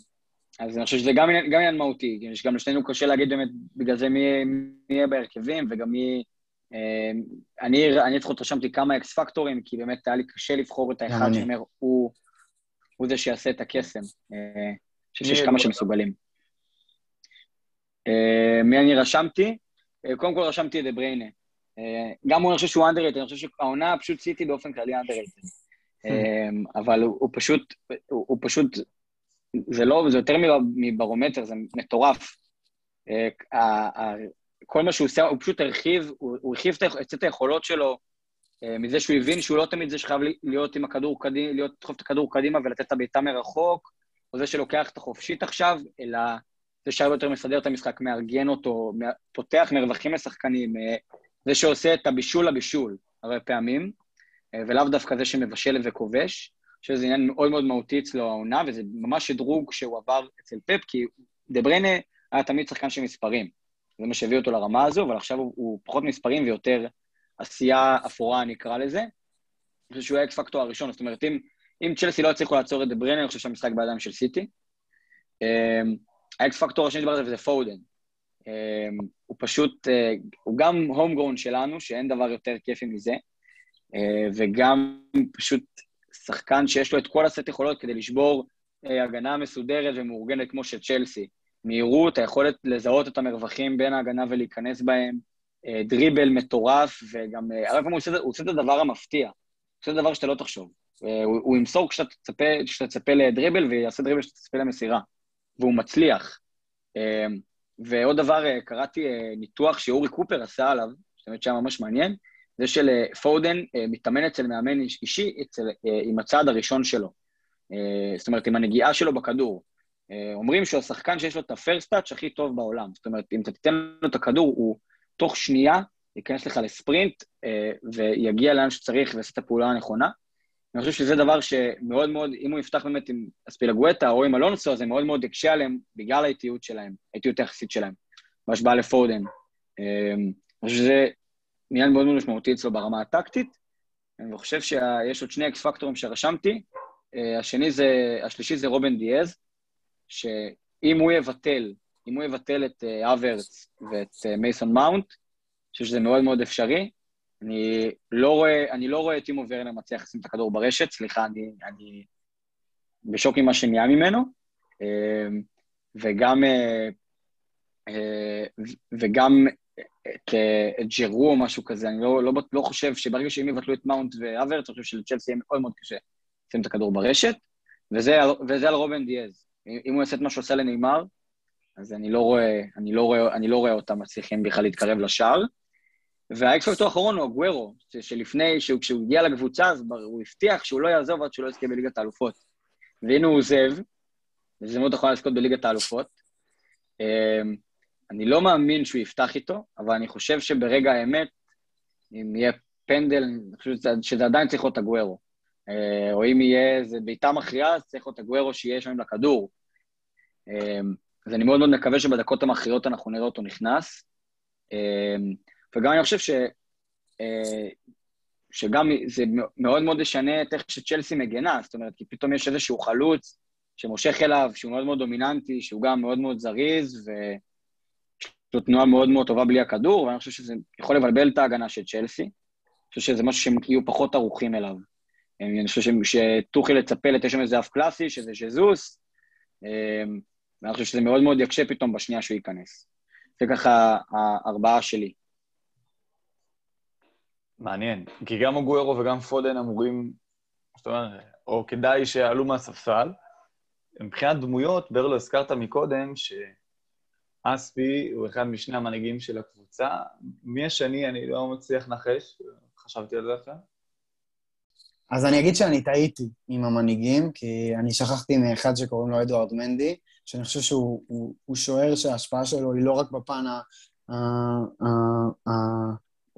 אז אני חושב שזה גם עניין מהותי, יש גם לשנינו קשה להגיד באמת בגלל זה מי יהיה בהרכבים וגם מי... אמ, אני, אני לפחות רשמתי כמה אקס פקטורים, כי באמת היה לי קשה לבחור את האחד שאומר, הוא, הוא זה שיעשה את הקסם. אה, אני חושב שיש כמה שמסוגלים. מי אני רשמתי? קודם כל רשמתי את דה בריינה. גם הוא, אני חושב שהוא אנדרטד, אני חושב שהעונה פשוט סיטי באופן כללי אנדרטד. אבל הוא, הוא פשוט, הוא, הוא פשוט, זה לא, זה יותר מברומטר, זה מטורף. כל מה שהוא עושה, הוא פשוט הרחיב, הוא, הוא הרחיב את היכולות שלו אה, מזה שהוא הבין שהוא לא תמיד זה שחייב להיות עם הכדור קדימה, להיות, לדחוף את הכדור קדימה ולתת את הבעיטה מרחוק, או זה שלוקח את החופשית עכשיו, אלא זה שהרבה יותר מסדר את המשחק, מארגן אותו, פותח מרווחים לשחקנים, אה, זה שעושה את הבישול לבישול הרבה פעמים, אה, ולאו דווקא זה שמבשל וכובש, שזה עניין מאוד מאוד מהותי אצלו העונה, וזה ממש שדרוג שהוא עבר אצל פפ, כי דה בריינה היה תמיד שחקן של מספרים. זה מה שהביא אותו לרמה הזו, אבל עכשיו הוא, הוא פחות מספרים ויותר עשייה אפורה, אני אקרא לזה. אני חושב שהוא ה X factor הראשון, זאת אומרת, אם, אם צ'לסי לא יצליחו לעצור את דה בריינה, אני חושב שהמשחק בידיים של סיטי. ה X factor השני שדיברתי עליו זה פודן. אמ, הוא פשוט, אה, הוא גם homegrown שלנו, שאין דבר יותר כיפי מזה, אה, וגם פשוט שחקן שיש לו את כל הסט יכולות כדי לשבור אה, הגנה מסודרת ומאורגנת כמו של צ'לסי. מהירות, היכולת לזהות את המרווחים בין ההגנה ולהיכנס בהם, דריבל מטורף, וגם הרבה פעמים הוא עושה, את הדבר המפתיע. הוא עושה את הדבר שאתה לא תחשוב. הוא, הוא ימסור כשאתה תצפה, כשאתה תצפה לדריבל, ויעשה דריבל כשאתה תצפה למסירה. והוא מצליח. ועוד דבר, קראתי ניתוח שאורי קופר עשה עליו, שבאמת שהיה ממש מעניין, זה של פודן מתאמן אצל מאמן אישי אצל, עם הצעד הראשון שלו. זאת אומרת, עם הנגיעה שלו בכדור. אה, אומרים שהוא השחקן שיש לו את הפרסט טאץ' הכי טוב בעולם. זאת אומרת, אם אתה תיתן לו את הכדור, הוא תוך שנייה ייכנס לך לספרינט אה, ויגיע לאן שצריך ויעשה את הפעולה הנכונה. אני חושב שזה דבר שמאוד מאוד, אם הוא יפתח באמת עם אספילגואטה או עם אלונסו, זה מאוד מאוד יקשה עליהם בגלל האיטיות שלהם, האיטיות היחסית שלהם, בהשוואה לפודן. אמ, אני חושב שזה עניין מאוד מאוד משמעותי אצלו ברמה הטקטית. אני חושב שיש עוד שני אקס פקטורים שרשמתי. אה, השני זה, השלישי זה רובן דיאז, שאם הוא יבטל, אם הוא יבטל את אברץ אה, ואת אה, מייסון מאונט, אני חושב שזה מאוד מאוד אפשרי. אני לא רואה, אני לא רואה את טימו ורנר מצליח לשים את הכדור ברשת, סליחה, אני, אני בשוק ממה שנהיה ממנו. וגם, וגם את, את ג'רו או משהו כזה, אני לא, לא, לא חושב שברגע שהם יבטלו את מאונט ואברץ, אני חושב שלצ'לסי יהיה מאוד מאוד קשה לשים את הכדור ברשת, וזה, וזה על רובן דיאז. אם הוא יעשה את מה שעושה לנאמר, אז אני לא רואה, אני לא רואה, אני לא רואה אותם מצליחים בכלל להתקרב לשער. והאקספקטור האחרון הוא הגוורו, שלפני, כשהוא הגיע לקבוצה, אז הוא הבטיח שהוא לא יעזוב עד שהוא לא יזכה בליגת האלופות. והנה הוא עוזב, וזה מאוד יכול לזכות בליגת האלופות. אמ, אני לא מאמין שהוא יפתח איתו, אבל אני חושב שברגע האמת, אם יהיה פנדל, אני חושב שזה עדיין צריך להיות הגוורו. אה, או אם יהיה איזה בעיטה מכריעה, אז צריך להיות הגוורו שיהיה שם לכדור. אה, אז אני מאוד מאוד מקווה שבדקות המכריעות אנחנו נראה אותו נכנס. אה, וגם אני חושב ש... שגם זה מאוד מאוד ישנה את איך שצ'לסי מגנה, זאת אומרת, כי פתאום יש איזשהו חלוץ שמושך אליו, שהוא מאוד מאוד דומיננטי, שהוא גם מאוד מאוד זריז, ו... זו תנועה מאוד מאוד טובה בלי הכדור, ואני חושב שזה יכול לבלבל את ההגנה של צ'לסי. אני חושב שזה משהו שהם יהיו פחות ערוכים אליו. אני חושב שטוחי יצפה לתשע איזה אף קלאסי, שזה ז'זוס, אמ, ואני חושב שזה מאוד מאוד יקשה פתאום בשנייה שהוא ייכנס. זה ככה הארבעה שלי. מעניין, כי גם אוגוארו וגם פודן אמורים, זאת אומרת, או כדאי שיעלו מהספסל. מבחינת דמויות, ברלו, הזכרת מקודם, ש... אספי הוא אחד משני המנהיגים של הקבוצה. מי השני? אני לא מצליח לנחש, חשבתי על זה עכשיו. אז אני אגיד שאני טעיתי עם המנהיגים, כי אני שכחתי מאחד שקוראים לו אדוארד מנדי, שאני חושב שהוא הוא, הוא שוער שההשפעה שלו היא לא רק בפן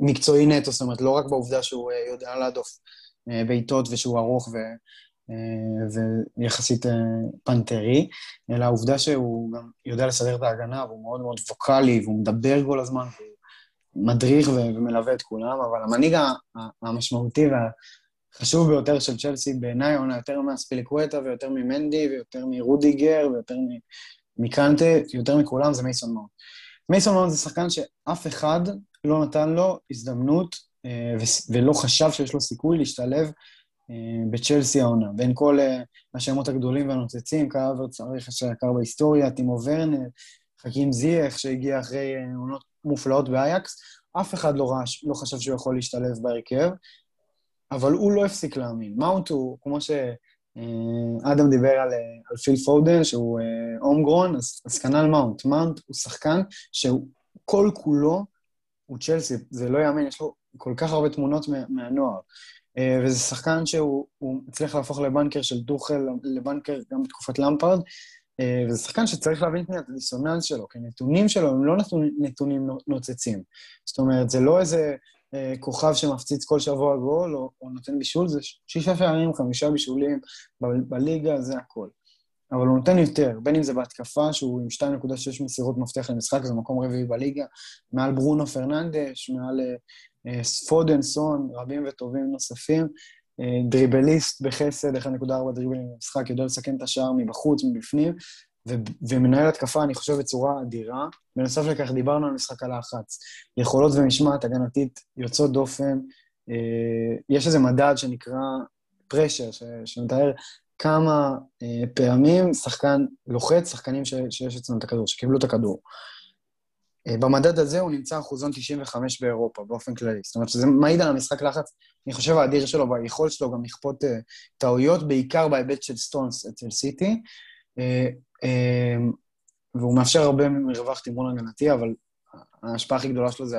המקצועי נטו, זאת אומרת, לא רק בעובדה שהוא אה, יודע להדוף אה, בעיטות ושהוא ארוך ו... אה, ויחסית פנתרי, אלא העובדה שהוא גם יודע לסדר את ההגנה, והוא מאוד מאוד ווקאלי, והוא מדבר כל הזמן, והוא מדריך ומלווה את כולם, אבל המנהיג המשמעותי והחשוב ביותר של צ'לסי בעיניי, עונה יותר מהספיליקווטה ויותר ממנדי ויותר מרודיגר ויותר מקנטה, יותר מכולם, זה מייסון מאונט. מייסון מאונט זה שחקן שאף אחד לא נתן לו הזדמנות אה, ולא חשב שיש לו סיכוי להשתלב אה, בצ'לסי העונה. בין כל אה, השמות הגדולים והנוצצים, קאי הברץ היקר בהיסטוריה, טימו ורנר, חכים זייח שהגיע אחרי עונות מופלאות באייאקס, אף אחד לא, רש, לא חשב שהוא יכול להשתלב בהרכב, אבל הוא לא הפסיק להאמין. מאונט הוא, כמו שאדם דיבר על, על פיל פודן, שהוא home grown, אז, אז כנ"ל מאונט. מאונט הוא שחקן שהוא כל כולו הוא צ'לסי, זה לא יאמן, יש לו כל כך הרבה תמונות מה, מהנוער. אה, וזה שחקן שהוא הצליח להפוך לבנקר של טוכל, לבנקר גם בתקופת למפרד, אה, וזה שחקן שצריך להבין את הדיסוננס שלו, כי הנתונים שלו הם לא נתונים נוצצים. זאת אומרת, זה לא איזה אה, כוכב שמפציץ כל שבוע גול או, או נותן בישול, זה שישה שערים, חמישה בישולים ב- בליגה, זה הכל. אבל הוא נותן יותר, בין אם זה בהתקפה, שהוא עם 2.6 מסירות מפתח למשחק, זה מקום רביעי בליגה, מעל ברונו פרננדש, מעל אה, פודן, סון, רבים וטובים נוספים. אה, דריבליסט בחסד, 1.4 דריבלים במשחק, יודע לסכן את השער מבחוץ, מבפנים, ו- ומנהל התקפה, אני חושב, בצורה אדירה. בנוסף לכך, דיברנו על משחק הלחץ. יכולות ומשמעת הגנתית יוצאות דופן. אה, יש איזה מדד שנקרא פרשר, ש- שמתאר כמה פעמים שחקן לוחץ, שחקנים ש- שיש אצלנו את הכדור, שקיבלו את הכדור. אה, במדד הזה הוא נמצא אחוזון 95 באירופה, באופן כללי. זאת אומרת שזה מעיד על המשחק לחץ, אני חושב, האדיר שלו והיכולת שלו גם לכפות uh, טעויות, בעיקר בהיבט של סטונס אצל סיטי. Uh, והוא מאפשר הרבה מרווח תמרון הגנתי, אבל ההשפעה הכי גדולה שלו זה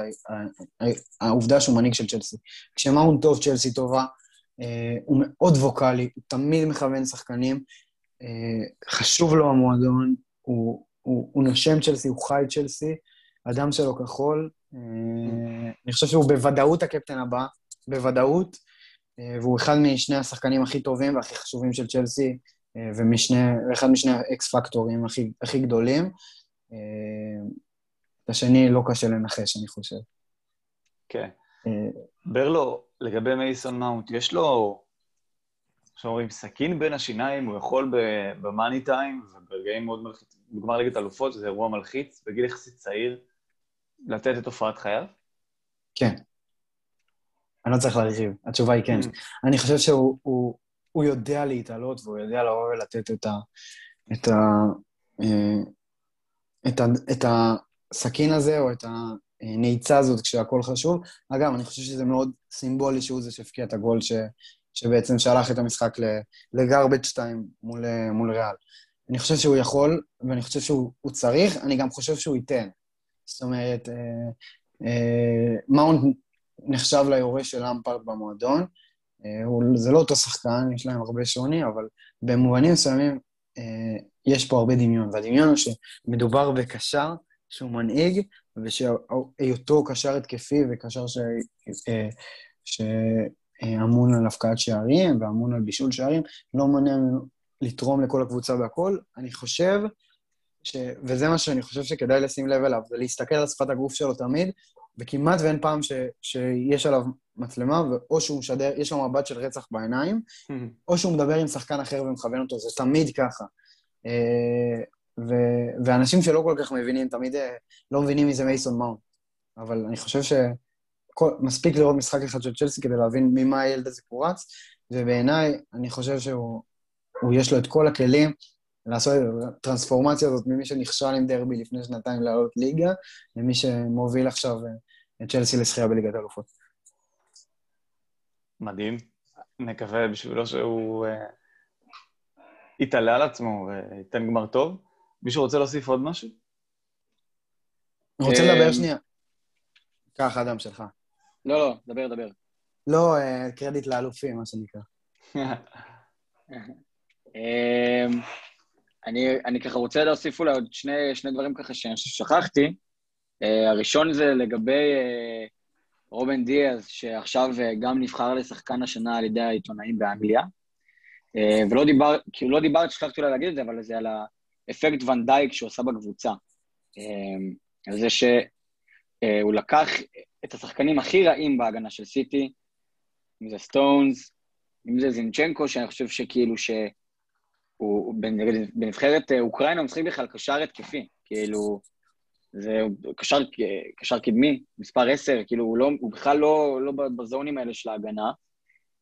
העובדה שהוא מנהיג של צ'לסי. כשמאונט טוב, צ'לסי טובה, uh, הוא מאוד ווקאלי, הוא תמיד מכוון שחקנים, uh, חשוב לו המועדון, הוא, הוא, הוא נושם צ'לסי, הוא חי צ'לסי, הדם שלו כחול. אה, אני חושב שהוא בוודאות הקפטן הבא, בוודאות. והוא אחד משני השחקנים הכי טובים והכי חשובים של צ'לסי, ואחד משני האקס פקטורים הכי, הכי גדולים. את השני לא קשה לנחש, אני חושב. כן. ברלו, לגבי מייסון מאונט, יש לו, עכשיו אומרים, סכין בין השיניים, הוא יכול במאני טיים, וברגעים מאוד מלחיצים, בגמר ליגת אלופות, שזה אירוע מלחיץ, בגיל יחסית צעיר, לתת את הופעת חייו? כן. אני לא צריך להרחיב, התשובה היא כן. Mm. אני חושב שהוא הוא, יודע להתעלות, והוא יודע לבוא ולתת את ה... את ה... אה, את, ה, את הסכין הזה, או את הנעיצה הזאת כשהכול חשוב. אגב, אני חושב שזה מאוד סימבולי שהוא זה שהפקיע את הגול ש, שבעצם שלח את המשחק לגרבג' 2 מול, מול ריאל. אני חושב שהוא יכול, ואני חושב שהוא צריך, אני גם חושב שהוא ייתן. זאת אומרת, אה, אה, מאונט נחשב ליורש של למפרט במועדון. אה, זה לא אותו שחקן, יש להם הרבה שוני, אבל במובנים מסוימים אה, יש פה הרבה דמיון. והדמיון הוא שמדובר בקשר שהוא מנהיג, ושהיותו קשר התקפי וקשר ש... אה, שאמון על הפקעת שערים ואמון על בישול שערים, לא מונע ממנו לתרום לכל הקבוצה והכול. אני חושב, ש... וזה מה שאני חושב שכדאי לשים לב אליו, זה להסתכל על שפת הגוף שלו תמיד, וכמעט ואין פעם ש... שיש עליו מצלמה, או שהוא משדר, יש לו מבט של רצח בעיניים, או שהוא מדבר עם שחקן אחר ומכוון אותו, זה תמיד ככה. אה, ו... ואנשים שלא כל כך מבינים, תמיד אה, לא מבינים מי זה מייסון מאונט. אבל אני חושב שמספיק לראות משחק אחד של צ'לסי כדי להבין ממה הילד הזה קורץ, ובעיניי, אני חושב שהוא, יש לו את כל הכלים לעשות את הטרנספורמציה הזאת ממי שנכשל עם דרבי לפני שנתיים לעלות ליגה, למי שמוביל עכשיו אה, את צ'לסי לשחייה בליגת האלופות. מדהים. נקווה בשבילו שהוא uh, יתעלה על עצמו וייתן גמר טוב. מישהו רוצה להוסיף עוד משהו? רוצה לדבר אה, שנייה. קח, אדם שלך. לא, לא, דבר, דבר. לא, קרדיט לאלופים, מה שנקרא. [LAUGHS] אני, אני ככה רוצה להוסיף אולי עוד שני, שני דברים ככה ששכחתי. Uh, הראשון זה לגבי uh, רובן דיאז, שעכשיו uh, גם נבחר לשחקן השנה על ידי העיתונאים באנגליה. Uh, ולא דיבר, כאילו לא דיברתי, שכחתי אולי להגיד את זה, אבל זה על האפקט ונדייק שהוא עשה בקבוצה. Uh, על זה שהוא לקח את השחקנים הכי רעים בהגנה של סיטי, אם זה סטונס, אם זה זינצ'נקו, שאני חושב שכאילו ש... הוא בנבחרת אה, אוקראינה הוא משחק בכלל קשר התקפי, כאילו, זה קשר, קשר קדמי, מספר 10, כאילו, הוא, לא, הוא בכלל לא, לא בזונים האלה של ההגנה.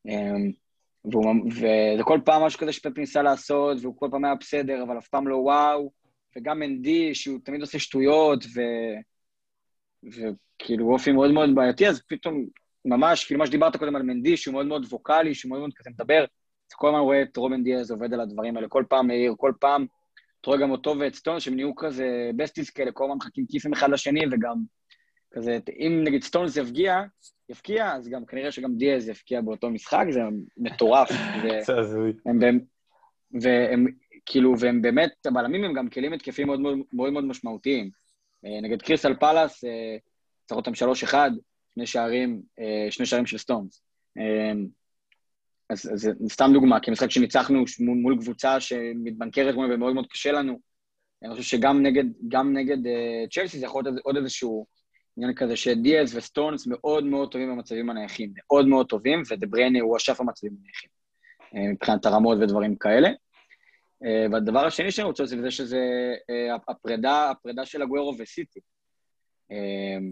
אמ, והוא, וזה כל פעם משהו כזה שפפ ניסה לעשות, והוא כל פעם היה בסדר, אבל אף פעם לא וואו, וגם מנדי, שהוא תמיד עושה שטויות, ו... וכאילו אופי מאוד מאוד בעייתי, אז פתאום, ממש, כאילו מה שדיברת קודם על מנדי, שהוא מאוד מאוד ווקאלי, שהוא מאוד מאוד כזה מדבר, כל הזמן רואה את רובן דיאז עובד על הדברים האלה, כל פעם מעיר, כל פעם, אתה רואה גם אותו ואת סטונס, שהם נהיו כזה besties כאלה, כל הזמן מחלקים כיפים אחד לשני, וגם כזה, אם נגיד סטונס יבקיע, יבקיע, אז גם כנראה שגם דיאז יבקיע באותו משחק, זה מטורף. [LAUGHS] זה הזוי. והם כאילו, והם באמת, הבלמים הם גם כלים התקפיים מאוד מאוד, מאוד, מאוד משמעותיים. אה, נגד קריסטל פלאס, אה, צריך אותם 3-1, שני שערים, אה, שני שערים של סטונס. אז זה סתם דוגמה, כי משחק שניצחנו מול, מול קבוצה שמתבנקרת מול ומאוד מאוד קשה לנו. אני חושב שגם נגד, נגד uh, צ'לסי זה יכול להיות עוד איזשהו עניין כזה שדיאז וסטונס מאוד מאוד טובים במצבים הנייחים, מאוד מאוד טובים, ודבריינה הוא אשף המצבים הנייחים, uh, מבחינת הרמות ודברים כאלה. Uh, והדבר השני שאני רוצה להוסיף זה שזה uh, הפרידה, הפרידה של הגוורו וסיטי. Uh,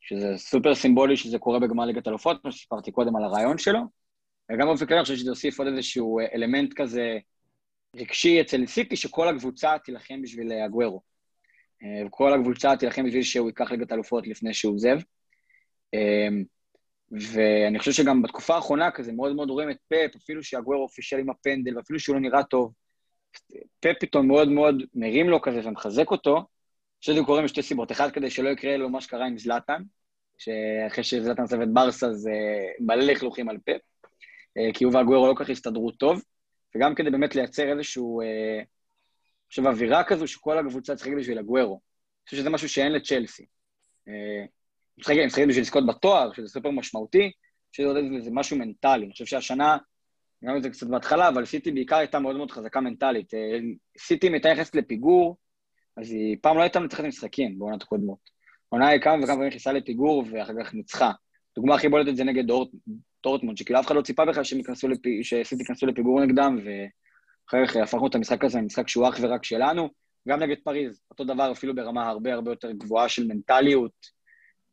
שזה סופר סימבולי שזה קורה בגמר ליגת אלופות, כמו שסיפרתי קודם על הרעיון שלו. וגם באופן כללי אני חושב שזה יוסיף עוד איזשהו אה, אלמנט כזה רגשי אצל סיטי, שכל הקבוצה תילחם בשביל אה, הגוורו. אה, כל הקבוצה תילחם בשביל שהוא ייקח ליגת אלופות לפני שהוא עוזב. ואני חושב שגם בתקופה האחרונה כזה מאוד מאוד רואים את פפ, אפילו שהגוורו פישל עם הפנדל, ואפילו שהוא לא נראה טוב, פפ פתאום מאוד מאוד מרים לו כזה ומחזק אותו. שזה קורה משתי סיבות. אחד, כדי שלא יקרה לו מה שקרה עם זלאטן, שאחרי שזלאטן עזב את ברסה, זה מלא לכלוכים על פפ. אה, כי הוא והגוורו לא כל כך הסתדרו טוב, וגם כדי באמת לייצר איזשהו, אה, אני חושב, אווירה כזו שכל הקבוצה צריכה בשביל הגוורו. אני חושב שזה משהו שאין לצ'לסי. אה, משחקים משחקים בשביל לזכות בתואר, שזה סופר משמעותי, שזה משהו מנטלי. אני חושב שהשנה, גם את זה קצת בהתחלה, אבל סיטי בעיקר הייתה מאוד מאוד חזקה מנטלית. אה, סיטי מתייחסת לפיגור, אז היא פעם לא הייתה מנצחת משחקים בעונת הקודמות. עונה היא כמה וכמה פעמים נכנסה לפיגור ואחר כך ניצחה. דוגמה הכי בולטת זה נגד דורט, דורטמונד, שכאילו אף אחד לא ציפה בכלל שסיטי ייכנסו לפיגור נגדם, ואחר כך הפכנו את המשחק הזה למשחק שהוא אך ורק שלנו. גם נגד פריז, אותו דבר אפילו ברמה הרבה הרבה יותר גבוהה של מנטליות.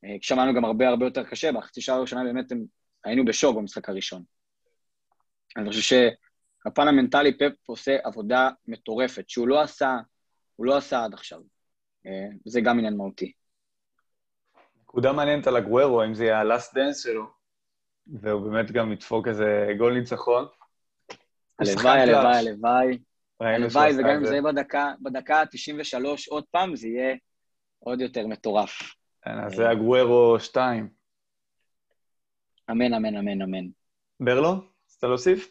אה, שמענו גם הרבה הרבה יותר קשה, בחצי שעה הראשונה באמת הם, היינו בשוק במשחק הראשון. אני חושב שהפן המנטלי פפ עושה עבודה מטורפת, שהוא לא עשה, הוא לא עשה עד עכשיו. אה, זה גם עניין מהותי. נקודה מעניינת על אגוורו, אם זה יהיה ה last dance שלו, והוא באמת גם ידפוק איזה גול ניצחון. הלוואי, הלוואי, הלוואי. הלוואי, וגם אם זה יהיה בדקה, בדקה ה-93 עוד פעם, זה יהיה עוד יותר מטורף. כן, אז זה הגוורו 2. אמן, אמן, אמן, אמן. ברלו, רצית להוסיף?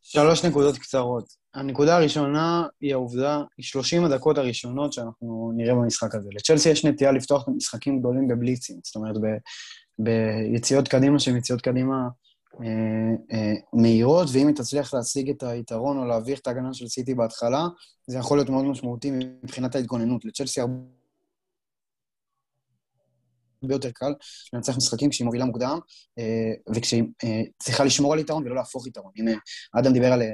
שלוש נקודות קצרות. הנקודה הראשונה היא העובדה, היא 30 הדקות הראשונות שאנחנו נראה במשחק הזה. לצ'לסי יש נטייה לפתוח משחקים גדולים בבליצים, זאת אומרת, ביציאות קדימה שהן יציאות קדימה אה, אה, מהירות, ואם היא תצליח להשיג את היתרון או להביך את ההגנה של סיטי בהתחלה, זה יכול להיות מאוד משמעותי מבחינת ההתגוננות. לצ'לסי הרבה יותר קל לנצח משחקים כשהיא מובילה מוקדם, אה, וכשהיא צריכה לשמור על יתרון ולא להפוך יתרון. הנה, אדם דיבר על אה,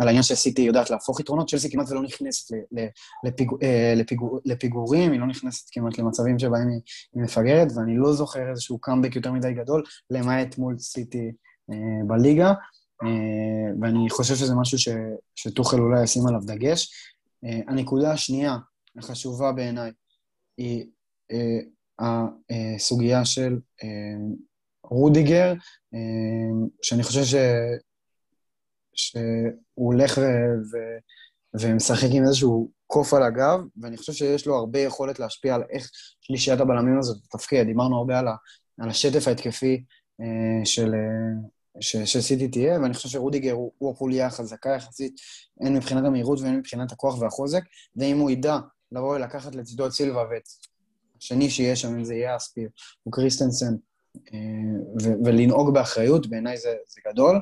על העניין שסיטי יודעת להפוך יתרונות, צ'לסי כמעט ולא נכנסת אה, לפיגור, לפיגורים, היא לא נכנסת כמעט למצבים שבהם היא, מפגרת, ואני לא זוכר איזשהו קאמבק יותר מדי גדול, למעט מול סיטי אה, בליגה, אה, ואני חושב שזה משהו שטוחל אולי ישים עליו דגש. אה, הנקודה השנייה, החשובה בעיניי, היא אה, הסוגיה של אה, רודיגר, אה, שאני חושב. שהוא הולך ו... ו... ומשחק עם איזשהו קוף על הגב, ואני חושב שיש לו הרבה יכולת להשפיע על איך שלישיית הבלמים הזאת תתפקד. דיברנו הרבה על, ה... על השטף ההתקפי אה, של, אה, ש... שסיטי תהיה, ואני חושב שרודיגר הוא, הוא החוליה החזקה יחסית, הן מבחינת המהירות והן מבחינת הכוח והחוזק, ואם הוא ידע לבוא ולקחת לצידו את סילבה ואת השני שיהיה שם, אם זה יהיה אספיר או קריסטנסן, אה, ולנהוג באחריות, בעיניי זה, זה גדול.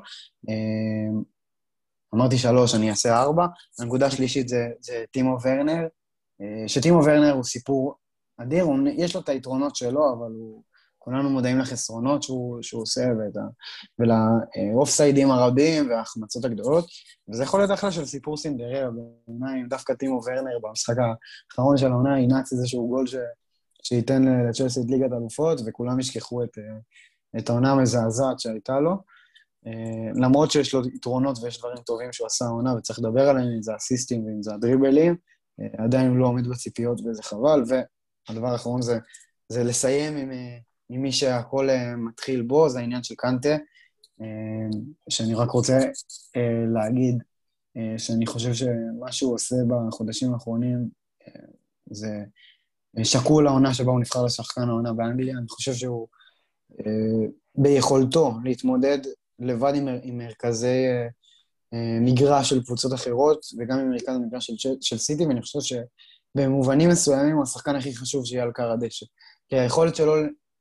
אמרתי שלוש, אני אעשה ארבע. הנקודה השלישית זה, זה טימו ורנר, אה, שטימו ורנר הוא סיפור אדיר, הוא, יש לו את היתרונות שלו, אבל הוא, כולנו מודעים לחסרונות שהוא, שהוא עושה ולאוף סיידים הרבים וההחמצות הגדולות, וזה יכול להיות אחלה של סיפור סינדררה, בעיניי דווקא טימו ורנר במשחק האחרון של העונה ינץ איזשהו גול ש, שייתן לצ'לסי את ליגת אלופות, וכולם ישכחו את, אה, את העונה המזעזעת שהייתה לו. אה, למרות שיש לו יתרונות ויש דברים טובים שהוא עשה העונה וצריך לדבר עליהם, אם זה אסיסטים ואם זה הדריבלים, אה, עדיין הוא לא עומד בציפיות וזה חבל. והדבר האחרון זה, זה לסיים עם, אה, עם מי שהכל מתחיל בו, זה העניין של קנטה, שאני רק רוצה להגיד שאני חושב שמה שהוא עושה בחודשים האחרונים זה שקול לעונה שבה הוא נבחר לשחקן העונה באנגליה. אני חושב שהוא ביכולתו להתמודד לבד עם, עם מרכזי אה, אה, מגרש של קבוצות אחרות, וגם עם מרכז המגרש של, של סיטי, ואני חושב שבמובנים מסוימים הוא השחקן הכי חשוב שיהיה על קר הדשא. כי היכולת שלו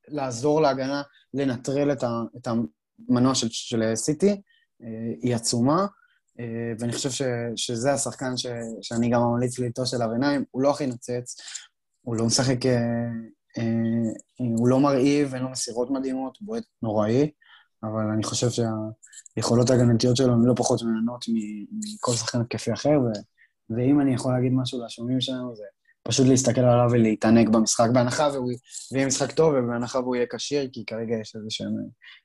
לעזור להגנה, לנטרל את, ה, את המנוע של, של סיטי, אה, היא עצומה, אה, ואני חושב ש, שזה השחקן ש, שאני גם ממליץ ליטו של עיניים, הוא לא הכי נוצץ, הוא לא משחק, אה, אה, הוא לא מרהיב, אין לו מסירות מדהימות, הוא בועט נוראי, אבל אני חושב שהיכולות ההגנתיות שלו הן לא פחות מעניינות מכל שחקן התקפי אחר, ו... ואם אני יכול להגיד משהו לשומעים שלנו, זה פשוט להסתכל עליו ולהתענג במשחק, בהנחה והוא יהיה משחק טוב ובהנחה והוא יהיה כשיר, כי כרגע יש איזה שהם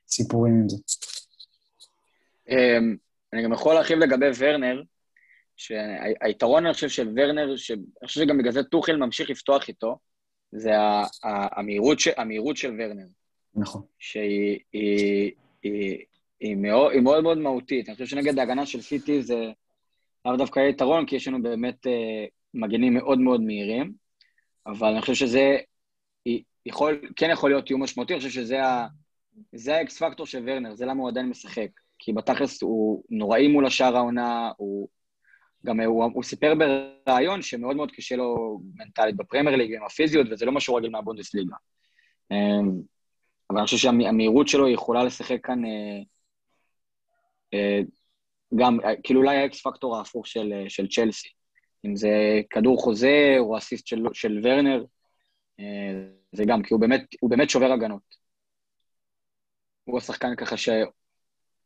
סיפורים עם זה. אמ, אני גם יכול להרחיב לגבי ורנר, שהיתרון, אני חושב, של ורנר, שאני חושב שגם בגלל זה טוחל ממשיך לפתוח איתו, זה המהירות, המהירות של ורנר. נכון. שהיא היא, היא, היא מאוד, היא מאוד מאוד מהותית. אני חושב שנגד ההגנה של סיטי זה לאו דווקא יתרון, כי יש לנו באמת אה, מגנים מאוד מאוד מהירים, אבל אני חושב שזה יכול, כן יכול להיות איום משמעותי, אני חושב שזה ה, זה האקס פקטור של ורנר, זה למה הוא עדיין משחק. כי בתכלס הוא נוראי מול השאר העונה, הוא גם הוא, הוא סיפר בריאיון שמאוד מאוד קשה לו מנטלית בפרמייר ליג עם הפיזיות, וזה לא משהו רגיל מהבונדסליגה. אבל אני חושב שהמהירות שלו יכולה לשחק כאן אה, אה, גם, אה, כאילו אולי האקס פקטור ההפוך של, אה, של צ'לסי. אם זה כדור חוזה או אסיסט של, של ורנר, אה, זה גם, כי הוא באמת, הוא באמת שובר הגנות. הוא השחקן ככה ש,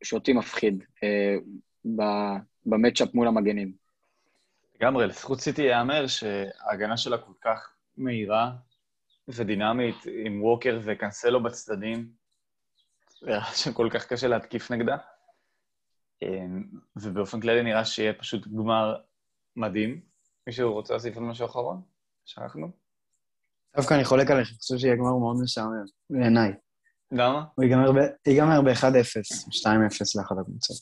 שאותי מפחיד אה, במצ'אפ מול המגנים. לגמרי, לזכות סיטי ייאמר שההגנה שלה כל כך מהירה ודינמית, עם ווקר וקנסלו בצדדים, שכל כך קשה להתקיף נגדה. אמ, ובאופן כללי נראה שיהיה פשוט גמר מדהים. מישהו רוצה להוסיף על משהו אחרון? שכחנו? דווקא אני חולק עליך, אני חושב שיהיה גמר מאוד משעמם, בעיניי. למה? הוא ייגמר ב-1-0, 2-0 לאחת הקבוצות.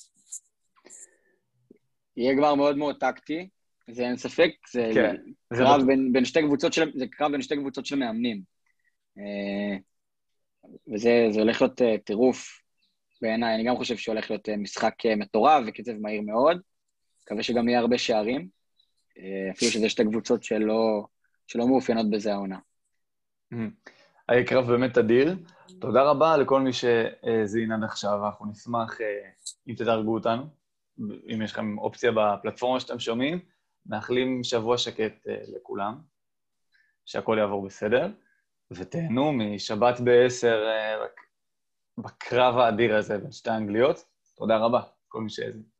יהיה גמר מאוד מאוד טקטי, זה אין ספק, זה כן, קרב זה בין, בין שתי קבוצות של, זה קרב בין שתי קבוצות של מאמנים. אה, וזה הולך להיות אה, טירוף בעיניי, אני גם חושב שהולך להיות אה, משחק מטורף וקצב מהיר מאוד. מקווה שגם יהיה הרבה שערים, אפילו שזה שתי קבוצות שלא, שלא מאופיינות בזה העונה. היה קרב באמת אדיר. תודה רבה לכל מי שהזין עד עכשיו, אנחנו נשמח אם תדרגו אותנו, אם יש לכם אופציה בפלטפורמה שאתם שומעים. מאחלים שבוע שקט uh, לכולם, שהכל יעבור בסדר, ותהנו משבת בעשר uh, בקרב האדיר הזה בין שתי האנגליות. תודה רבה, כל מי שהאזין.